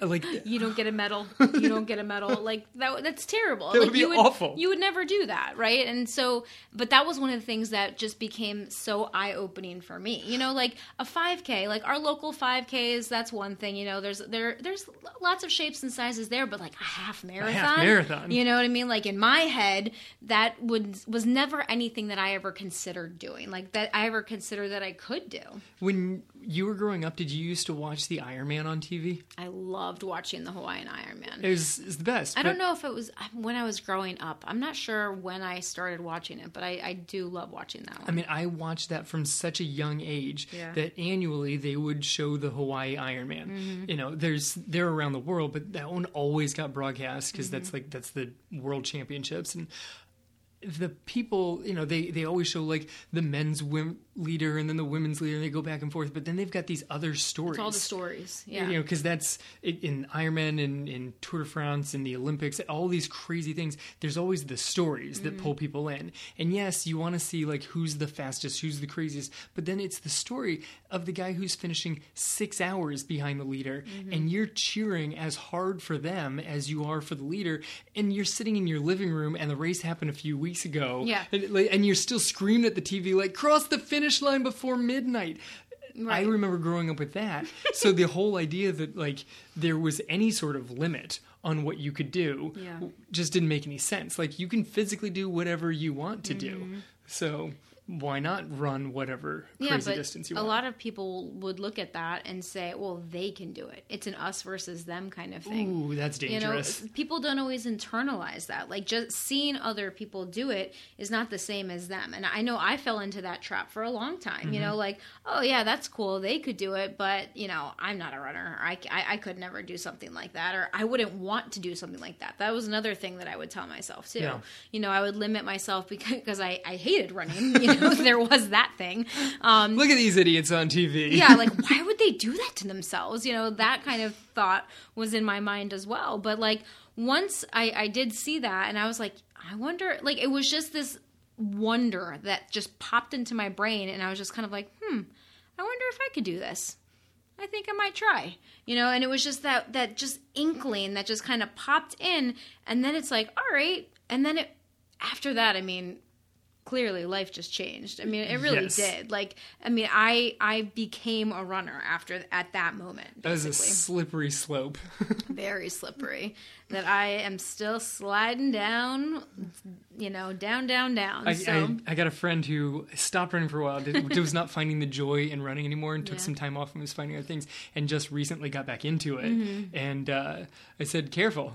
Like [gasps] You don't get a medal. [laughs] You don't get a medal. Like that. That's terrible. That like would be you would, awful. You would never do that, right? And so, but that was one of the things that just became so eye opening for me. You know, like a 5K, like our local 5Ks. That's one thing. You know, there's there there's lots of shapes and sizes there, but like a half marathon. Half marathon. You know what I mean? Like in my head, that would was never anything that I ever considered doing. Like that I ever considered that I could do. when you were growing up, did you used to watch the Ironman on TV? I loved watching the Hawaiian Ironman. It was, it's the best. I don't know if it was when I was growing up. I'm not sure when I started watching it, but I, I do love watching that I mean, I watched that from such a young age Yeah. that annually they would show the Hawaii Ironman. Mm-hmm. You know, there's they're around the world, but that one always got broadcast because Mm-hmm. that's like that's the world championships. And the people, you know, they, they always show like the men's wim- leader and then the women's leader, and they go back and forth. But then they've got these other stories. It's all the stories, yeah. You know, because that's in Ironman and in Tour de France and the Olympics, all these crazy things. There's always the stories that mm-hmm. pull people in. And yes, you want to see like who's the fastest, who's the craziest, but then it's the story of the guy who's finishing six hours behind the leader, mm-hmm. and you're cheering as hard for them as you are for the leader, and you're sitting in your living room, and the race happened a few weeks ago, Yeah. and, like, and you're still screaming at the TV like cross the finish line before midnight. I remember growing up with that. [laughs] so the whole idea that like there was any sort of limit on what you could do Yeah. just didn't make any sense. Like you can physically do whatever you want to Mm-hmm. do. So why not run whatever crazy yeah, but distance you want? a lot of people would look at that and say, "Well, they can do it. It's an us versus them kind of thing." Ooh, that's you know dangerous. people don't always internalize that like just seeing other people do it is not the same as them and i know i fell into that trap for a long time you know Mm-hmm. like oh yeah that's cool they could do it but you know i'm not a runner I, I, I could never do something like that or i wouldn't want to do something like that that was another thing that i would tell myself too Yeah. you know i would limit myself because, [laughs] because I, I hated running you know [laughs] there was that thing um, Look at these idiots on TV. yeah, like [laughs] why would they do that to themselves? You know, that kind of thought was in my mind as well. But like once I, I did see that and I was like, I wonder like it was just this wonder that just popped into my brain and I was just kind of like, hmm, I wonder if I could do this. I think I might try. You know, and it was just that that just inkling that just kind of popped in and then it's like, all right. And then it after that, I mean, clearly life just changed. I mean, it really Yes. did. Like, I mean, I I became a runner after at that moment. That was a slippery slope. [laughs] very slippery. That I am still sliding down, you know, down, down, down. I, so I, I got a friend who stopped running for a while, did, was not finding the joy in running anymore, and took Yeah. some time off and was finding other things, and just recently got back into it. Mm-hmm. And uh, I said, "Careful,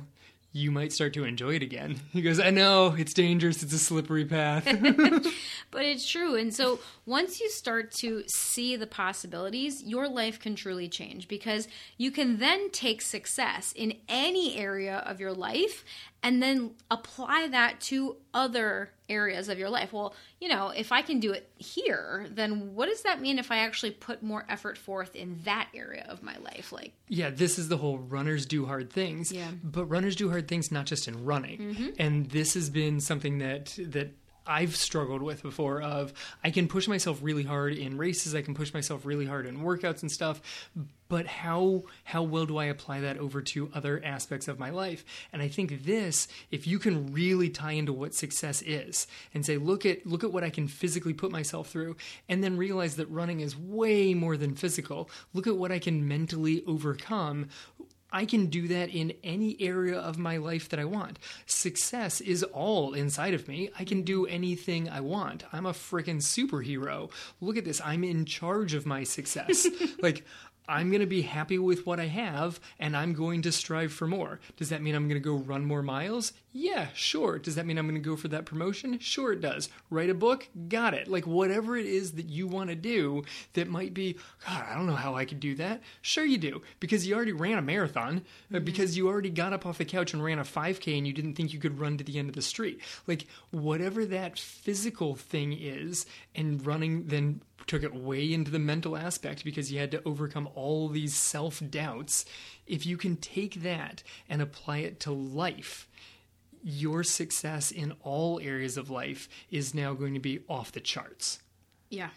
you might start to enjoy it again." [laughs] He goes, "I know it's dangerous. It's a slippery path." [laughs] [laughs] but it's true. And so once you start to see the possibilities, your life can truly change because you can then take success in any area of your life and then apply that to other areas of your life. Well, you know, if I can do it here, then what does that mean if I actually put more effort forth in that area of my life? Like, yeah, this is the whole runners do hard things. Yeah. But runners do hard things not just in running. Mm-hmm. And this has been something that that I've struggled with before of I can push myself really hard in races, I can push myself really hard in workouts and stuff, but how how well do I apply that over to other aspects of my life? And I think this, if you can really tie into what success is and say look at look at what I can physically put myself through and then realize that running is way more than physical. Look at what I can mentally overcome. I can do that in any area of my life that I want. Success is all inside of me. I can do anything I want. I'm a freaking superhero. Look at this. I'm in charge of my success. [laughs] like, I'm going to be happy with what I have and I'm going to strive for more. Does that mean I'm going to go run more miles? Yeah, sure. Does that mean I'm going to go for that promotion? Sure, it does. Write a book? Got it. Like, whatever it is that you want to do that might be, God, I don't know how I could do that. Sure, you do. Because you already ran a marathon, uh, because you already got up off the couch and ran a 5K and you didn't think you could run to the end of the street. Like, whatever that physical thing is, and running then took it way into the mental aspect because you had to overcome all these self doubts. If you can take that and apply it to life, your success in all areas of life is now going to be off the charts. Yeah,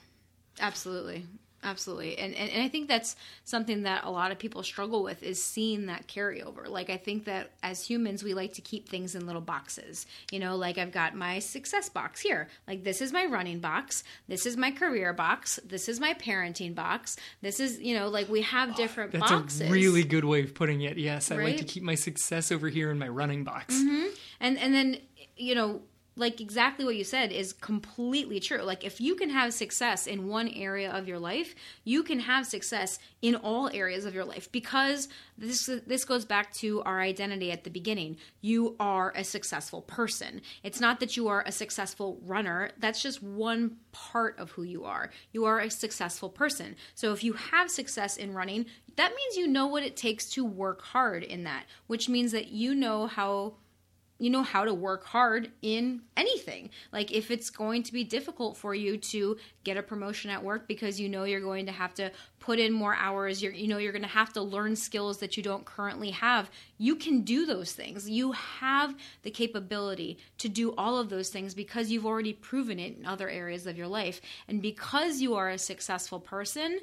absolutely. Absolutely. And, and and I think that's something that a lot of people struggle with is seeing that carryover. Like I think that as humans we like to keep things in little boxes. You know, like I've got my success box here. Like this is my running box, this is my career box, this is my parenting box. This is, you know, like we have different That's boxes. a really good way of putting it. Yes, I like to Mm-hmm. keep my success over here in my running box. and and then you know like exactly what you said is completely true. Like if you can have success in one area of your life you can have success in all areas of your life because this this goes back to our identity at the beginning. You are a successful person. It's not that you are a successful runner. That's just one part of who you are. You are a successful person. So if you have success in running that means you know what it takes to work hard in that which means that you know how you know how to work hard in anything. Like if it's going to be difficult for you to get a promotion at work because you know you're going to have to put in more hours you're you know you're going to have to learn skills that you don't currently have you can do those things. You have the capability to do all of those things because you've already proven it in other areas of your life. And because you are a successful person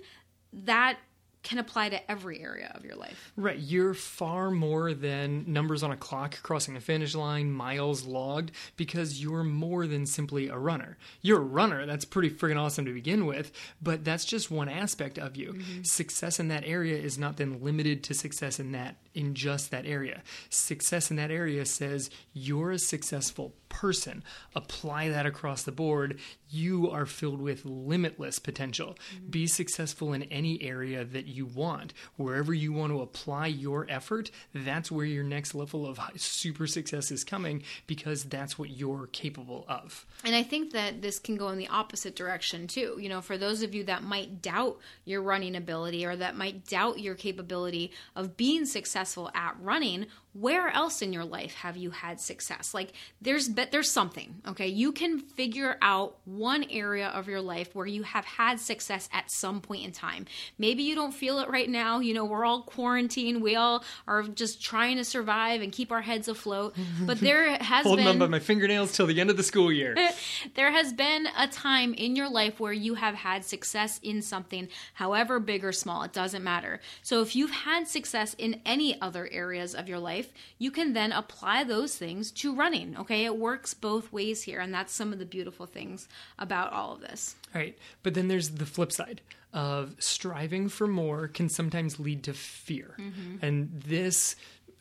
that can apply to every area of your life. Right. You're far more than numbers on a clock crossing a finish line, miles logged, because you're more than simply a runner. You're a runner. That's pretty freaking awesome to begin with, but that's just one aspect of you. Mm-hmm. Success in that area is not then limited to success in that in just that area. Success in that area says you're a successful person. Apply that across the board. You are filled with limitless potential. Mm-hmm. Be successful in any area that you want. Wherever you want to apply your effort, that's where your next level of super success is coming because that's what you're capable of. And I think that this can go in the opposite direction too. You know, for those of you that might doubt your running ability or that might doubt your capability of being successful at running, where else in your life have you had success? Like there's but there's something okay? You can figure out one area of your life where you have had success at some point in time. Maybe you don't feel it right now. You know we're all quarantined. We all are just trying to survive and keep our heads afloat. [laughs] But there has been holding been, on by my fingernails till the end of the school year. [laughs] There has been a time in your life where you have had success in something however big or small it doesn't matter. So if you've had success in any other areas of your life life, you can then apply those things to running. Okay, it works both ways here, and that's some of the beautiful things about all of this. All right, but then there's the flip side of striving for more can sometimes lead to fear. Mm-hmm. And this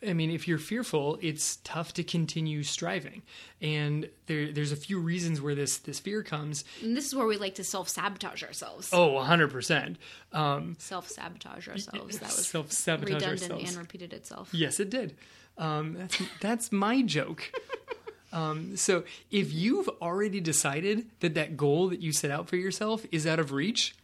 I mean, if you're fearful, it's tough to continue striving. And there, there's a few reasons where this this fear comes. And this is where we like to self sabotage ourselves. Oh, 100%. Um, self sabotage ourselves. That was self sabotage redundant ourselves. and repeated itself. Yes, it did. Um, that's, that's my joke. [laughs] Um, so if you've already decided that that goal that you set out for yourself is out of reach,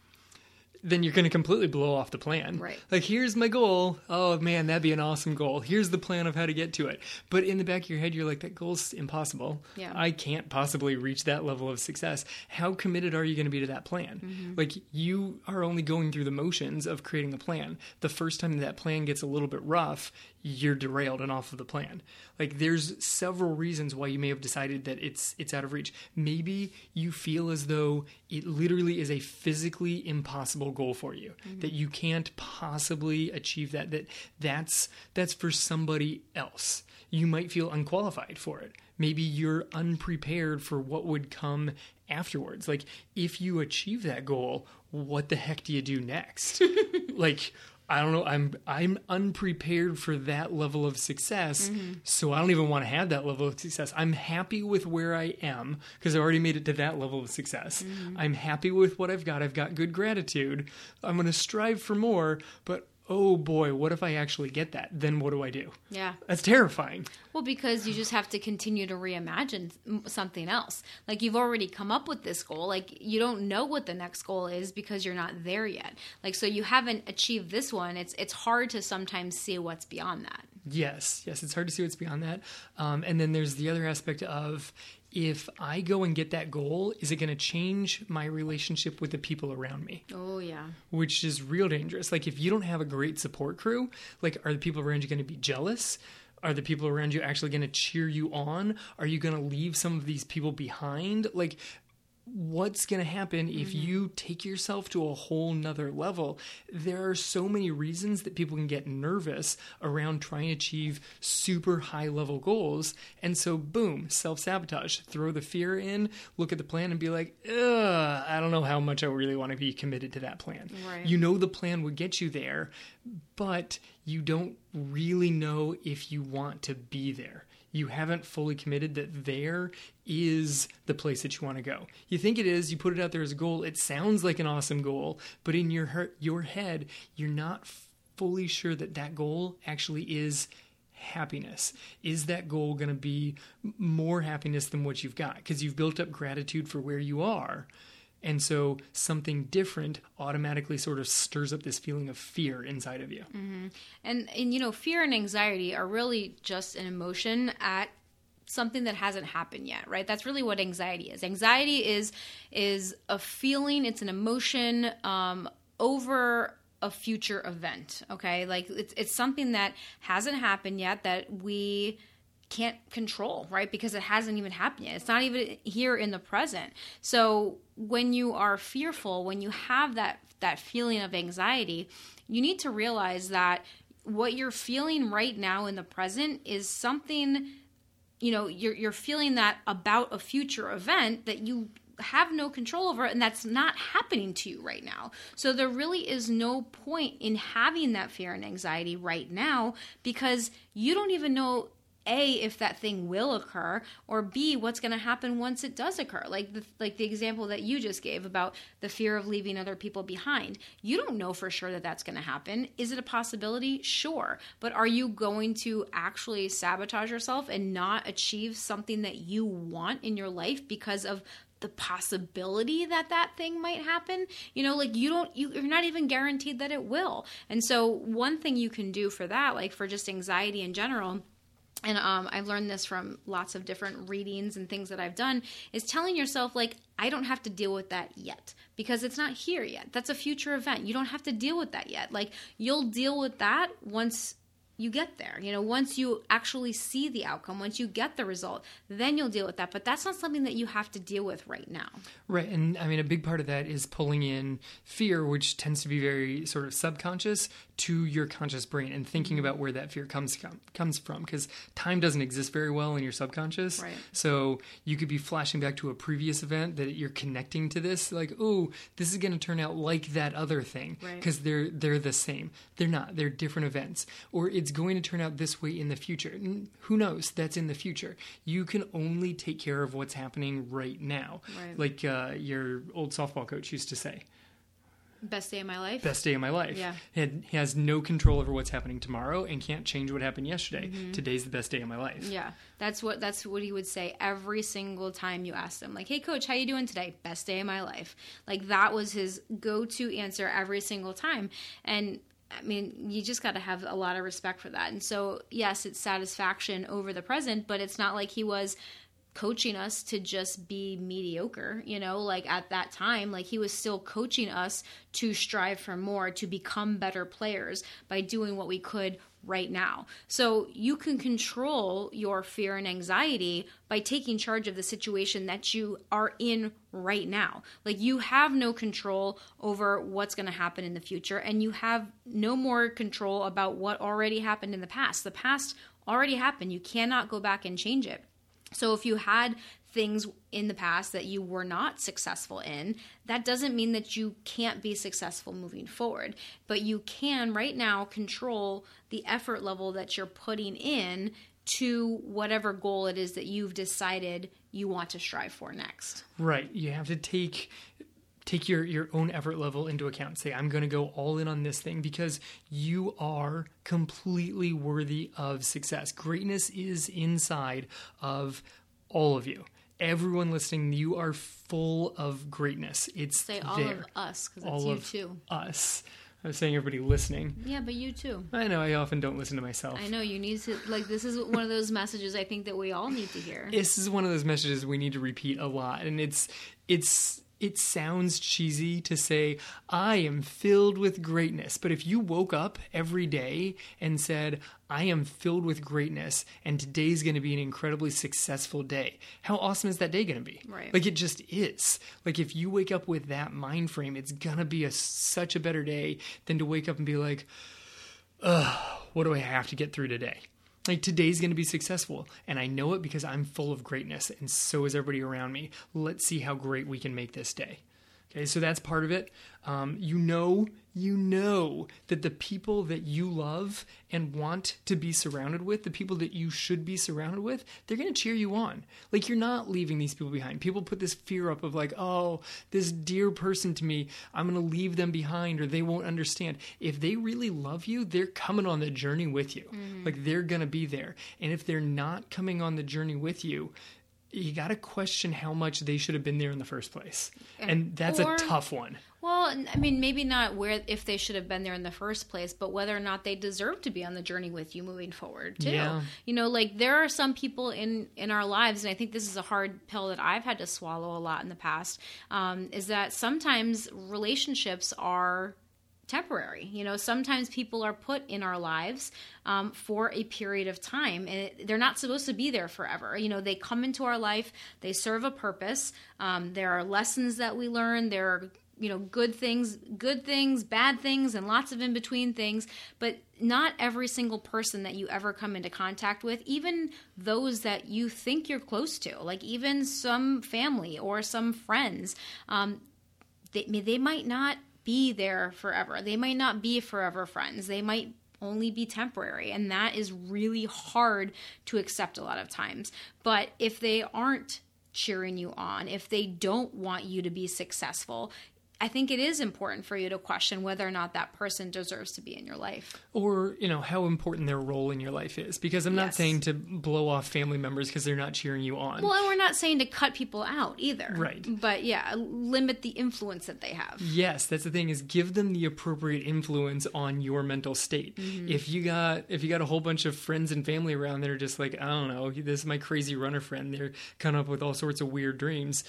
then you're going to completely blow off the plan. Right. Like, here's my goal. Oh, man, that'd be an awesome goal. Here's the plan of how to get to it. But in the back of your head, you're like, that goal's impossible. Yeah. I can't possibly reach that level of success. How committed are you going to be to that plan? Mm-hmm. Like, you are only going through the motions of creating a plan. The first time that plan gets a little bit rough, you're derailed and off of the plan. Like there's several reasons why you may have decided that it's it's out of reach. Maybe you feel as though it literally is a physically impossible goal for you mm-hmm. that you can't possibly achieve that that that's that's for somebody else. You might feel unqualified for it. Maybe you're unprepared for what would come afterwards. Like if you achieve that goal, what the heck do you do next? [laughs] like I don't know. I'm I'm unprepared for that level of success, mm-hmm. so I don't even want to have that level of success. I'm happy with where I am because I already made it to that level of success. Mm-hmm. I'm happy with what I've got. I've got good gratitude. I'm going to strive for more, but oh boy, what if I actually get that? Then what do I do? Yeah. That's terrifying. Well, because you just have to continue to reimagine something else. Like you've already come up with this goal. Like you don't know what the next goal is because you're not there yet. Like so you haven't achieved this one. It's it's hard to sometimes see what's beyond that. Yes, yes, it's hard to see what's beyond that. Um, and then there's the other aspect of if I go and get that goal, is it going to change my relationship with the people around me? Oh, yeah. Which is real dangerous. Like, if you don't have a great support crew, like, are the people around you going to be jealous? Are the people around you actually going to cheer you on? Are you going to leave some of these people behind? Like, what's going to happen if mm-hmm. you take yourself to a whole nother level there are so many reasons that people can get nervous around trying to achieve super high level goals and so boom self-sabotage throw the fear in look at the plan and be like Ugh, i don't know how much i really want to be committed to that plan right. you know the plan would get you there but you don't really know if you want to be there you haven't fully committed that there is the place that you want to go. You think it is, you put it out there as a goal, it sounds like an awesome goal, but in your heart, your head, you're not fully sure that that goal actually is happiness. Is that goal going to be more happiness than what you've got because you've built up gratitude for where you are? And so something different automatically sort of stirs up this feeling of fear inside of you. Mm-hmm. And, and, you know, fear and anxiety are really just an emotion at something that hasn't happened yet, right? That's really what anxiety is. Anxiety is is a feeling, it's an emotion um, over a future event. Okay, like it's it's something that hasn't happened yet that we can't control, right? Because it hasn't even happened yet. It's not even here in the present. So when you are fearful, when you have that that feeling of anxiety, you need to realize that what you're feeling right now in the present is something you know you're you're feeling that about a future event that you have no control over and that's not happening to you right now. So there really is no point in having that fear and anxiety right now because you don't even know a if that thing will occur or b what's going to happen once it does occur? Like the like the example that you just gave about the fear of leaving other people behind. You don't know for sure that that's going to happen. Is it a possibility? Sure. But are you going to actually sabotage yourself and not achieve something that you want in your life because of the possibility that that thing might happen? You know like you don't you, you're not even guaranteed that it will. And so one thing you can do for that like for just anxiety in general and um, I've learned this from lots of different readings and things that I've done, is telling yourself, like, I don't have to deal with that yet because it's not here yet. That's a future event. You don't have to deal with that yet. Like, you'll deal with that once you get there. You know, once you actually see the outcome, once you get the result, then you'll deal with that. But that's not something that you have to deal with right now. Right. And I mean, a big part of that is pulling in fear, which tends to be very sort of subconscious, to your conscious brain and thinking about where that fear comes comes from. Because time doesn't exist very well in your subconscious. Right. So you could be flashing back to a previous event that you're connecting to this, like, oh, this is going to turn out like that other thing, because right. they're they're the same. They're not. They're different events. Or it's going to turn out this way in the future. Who knows? That's in the future. You can only take care of what's happening right now. Right. Like uh, your old softball coach used to say. Best day of my life. Best day of my life. Yeah. He, had, he has no control over what's happening tomorrow and can't change what happened yesterday. Mm-hmm. Today's the best day of my life. Yeah. That's what that's what he would say every single time you asked him. Like, "Hey coach, how you doing today?" Best day of my life. Like that was his go-to answer every single time. And I mean, you just got to have a lot of respect for that. And so, yes, it's satisfaction over the present, but it's not like he was coaching us to just be mediocre, you know, like at that time, like he was still coaching us to strive for more, to become better players by doing what we could right now. So you can control your fear and anxiety by taking charge of the situation that you are in right now. Like you have no control over what's going to happen in the future and you have no more control about what already happened in the past. The past already happened. You cannot go back and change it. So if you had things in the past that you were not successful in, that doesn't mean that you can't be successful moving forward. But you can right now control the effort level that you're putting in to whatever goal it is that you've decided you want to strive for next. Right. You have to take take your your own effort level into account. Say I'm going to go all in on this thing because you are completely worthy of success. Greatness is inside of all of you. Everyone listening, you are full of greatness. It's say all there. of us because it's you too. Us. I was saying everybody listening. Yeah, but you too. I know. I often don't listen to myself. I know you need to like. This is one of those messages I think that we all need to hear. This is one of those messages we need to repeat a lot, and it's it's it sounds cheesy to say, I am filled with greatness. But if you woke up every day and said, I am filled with greatness and today's going to be an incredibly successful day, how awesome is that day going to be? Right. Like it just is. Like if you wake up with that mind frame, it's going to be a, such a better day than to wake up and be like, ugh, what do I have to get through today? Like today's going to be successful, and I know it because I'm full of greatness, and so is everybody around me. Let's see how great we can make this day. Okay, so that's part of it. Um, you know, you know that the people that you love and want to be surrounded with, the people that you should be surrounded with, they're going to cheer you on. Like you're not leaving these people behind. People put this fear up of like, oh, this dear person to me, I'm going to leave them behind or they won't understand. If they really love you, they're coming on the journey with you. Mm-hmm. Like they're going to be there. And if they're not coming on the journey with you, you got to question how much they should have been there in the first place. And that's Or- a tough one. Well, I mean, maybe not where if they should have been there in the first place, but whether or not they deserve to be on the journey with you moving forward too. Yeah. You know, like there are some people in in our lives, and I think this is a hard pill that I've had to swallow a lot in the past. Um, is that sometimes relationships are temporary. You know, sometimes people are put in our lives um, for a period of time, and it, they're not supposed to be there forever. You know, they come into our life, they serve a purpose. Um, there are lessons that we learn. There are you know good things good things bad things and lots of in between things but not every single person that you ever come into contact with even those that you think you're close to like even some family or some friends um, they, they might not be there forever. They might not be forever friends. They might only be temporary. And that is really hard to accept a lot of times. But if they aren't cheering you on, if they don't want you to be successful, I think it is important for you to question whether or not that person deserves to be in your life. Or, you know, how important their role in your life is. Because I'm not Yes. saying to blow off family members because they're not cheering you on. Well, and we're not saying to cut people out either. Right. But yeah, limit the influence that they have. Yes, that's the thing is give them the appropriate influence on your mental state. Mm-hmm. If you got if you got a whole bunch of friends and family around that are just like, I don't know, this is my crazy runner friend, they're coming up with all sorts of weird dreams.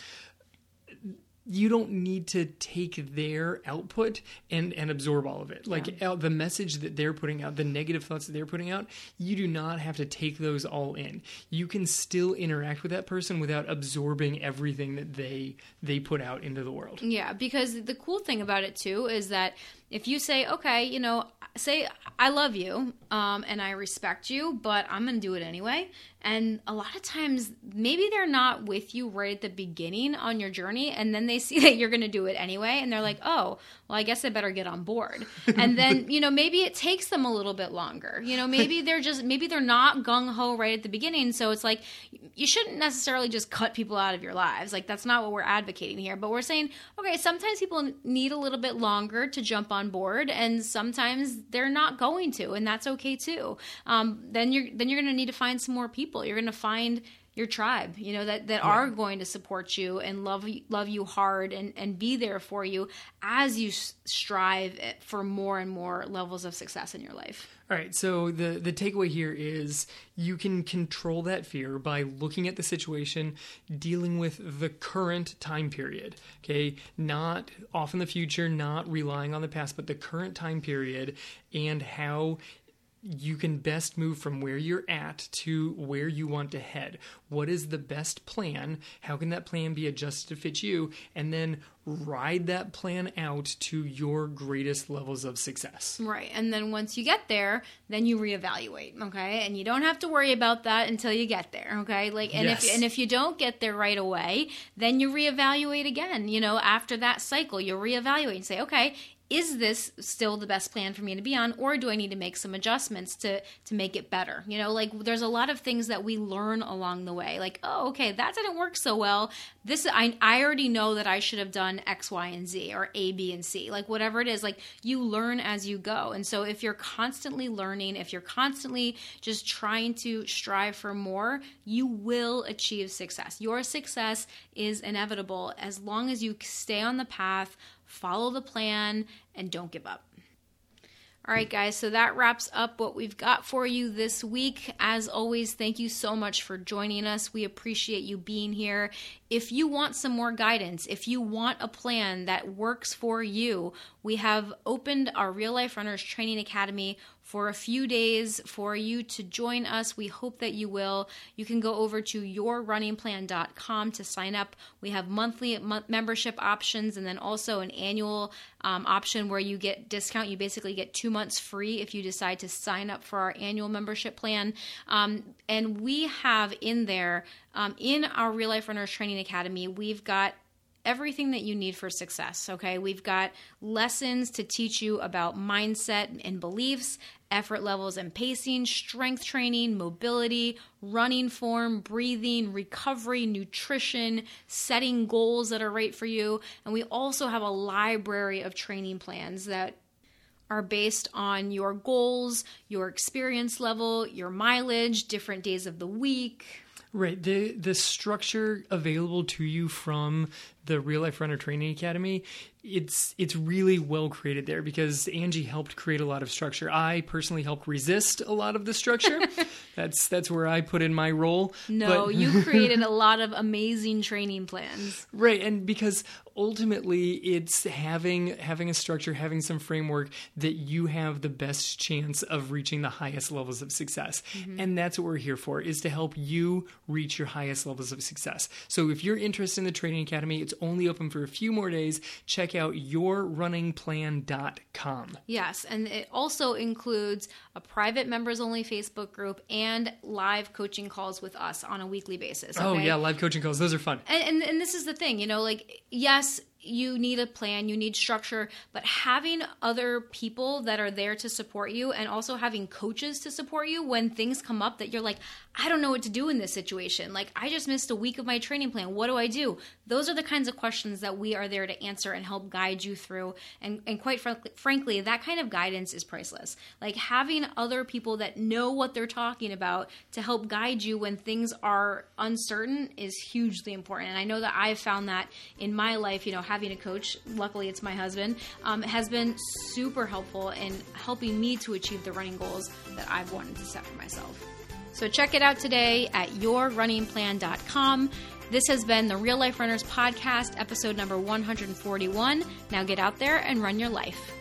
You don't need to take their output and and absorb all of it. Like uh, the message that they're putting out, the negative thoughts that they're putting out, you do not have to take those all in. You can still interact with that person without absorbing everything that they they put out into the world. Yeah, because the cool thing about it too is that if you say, okay, you know, say I love you um, and I respect you, but I'm going to do it anyway. And a lot of times, maybe they're not with you right at the beginning on your journey, and then they see [laughs] that you're going to do it anyway, and they're like, oh, well, I guess I better get on board. [laughs] And then, you know, maybe it takes them a little bit longer. You know, maybe [laughs] they're just, maybe they're not gung ho right at the beginning. So it's like, you shouldn't necessarily just cut people out of your lives. Like, that's not what we're advocating here. But we're saying, okay, sometimes people need a little bit longer to jump on board, and sometimes they're not going to, and that's okay too. Um, then you're then you're going to need to find some more people. You're going to find your tribe, you know, that, that are going to support you and love you, love you hard and, and be there for you as you strive eh, for more and more levels of success in your life. All right, so the the takeaway here is you can control that fear by looking at the situation, dealing with the current time period. Okay, not off in the future, not relying on the past, but the current time period and how you can best move from where you're at to where you want to head. What is the best plan? How can that plan be adjusted to fit you? And then ride that plan out to your greatest levels of success. Right. And then once you get there, then you reevaluate, okay? And you don't have to worry about that until you get there, okay? Like and Yes. if and if you don't get there right away, then you reevaluate again. You know, after that cycle, you'll reevaluate and say, "Okay, is this still the best plan for me to be on or do I need to make some adjustments to to make it better?" You know, like there's a lot of things that we learn along the way. Like, "Oh, okay, that didn't work so well. This I I already know that I should have done X, Y, and Z or A, B, and C. Like whatever it is, like you learn as you go. And so if you're constantly learning, if you're constantly just trying to strive for more, you will achieve success. Your success is inevitable as long as you stay on the path, follow the plan, and don't give up. All right, guys, so that wraps up what we've got for you this week. As always, thank you so much for joining us. We appreciate you being here. If you want some more guidance, if you want a plan that works for you, we have opened our Real Life Runners Training Academy for a few days for you to join us. We hope that you will. You can go over to yourrunningplan.com to sign up. We have monthly membership options and then also an annual um, option where you get discount. You basically get two months free if you decide to sign up for our annual membership plan. Um, and we have in there, um, in our Real Life Runners Training Academy, we've got everything that you need for success. Okay, we've got lessons to teach you about mindset and beliefs, effort levels and pacing, strength training, mobility, running form, breathing, recovery, nutrition, setting goals that are right for you. And we also have a library of training plans that are based on your goals, your experience level, your mileage, different days of the week. Right. The the structure available to you from the Real Life Runner Training Academy, it's it's really well created there because Angie helped create a lot of structure. I personally helped resist a lot of the structure. [laughs] that's that's where I put in my role. No, but, you [laughs] created a lot of amazing training plans. Right, and because ultimately it's having having a structure, having some framework that you have the best chance of reaching the highest levels of success. Mm-hmm. And that's what we're here for is to help you reach your highest levels of success. So if you're interested in the training academy, it's only open for a few more days. Check out yourrunningplan.com. Yes, and it also includes a private members only Facebook group and live coaching calls with us on a weekly basis. Oh, okay? Oh yeah, live coaching calls. Those are fun. And, and and this is the thing, you know, like yes, you need a plan, you need structure, but having other people that are there to support you and also having coaches to support you when things come up that you're like, I don't know what to do in this situation. Like, I just missed a week of my training plan. What do I do? Those are the kinds of questions that we are there to answer and help guide you through. And, and quite fr- frankly, that kind of guidance is priceless. Like, having other people that know what they're talking about to help guide you when things are uncertain is hugely important. And I know that I've found that in my life, you know, having a coach, luckily it's my husband, um, has been super helpful in helping me to achieve the running goals that I've wanted to set for myself. So check it out today at yourrunningplan.com. This has been the Real Life Runners Podcast, episode number 141. Now get out there and run your life.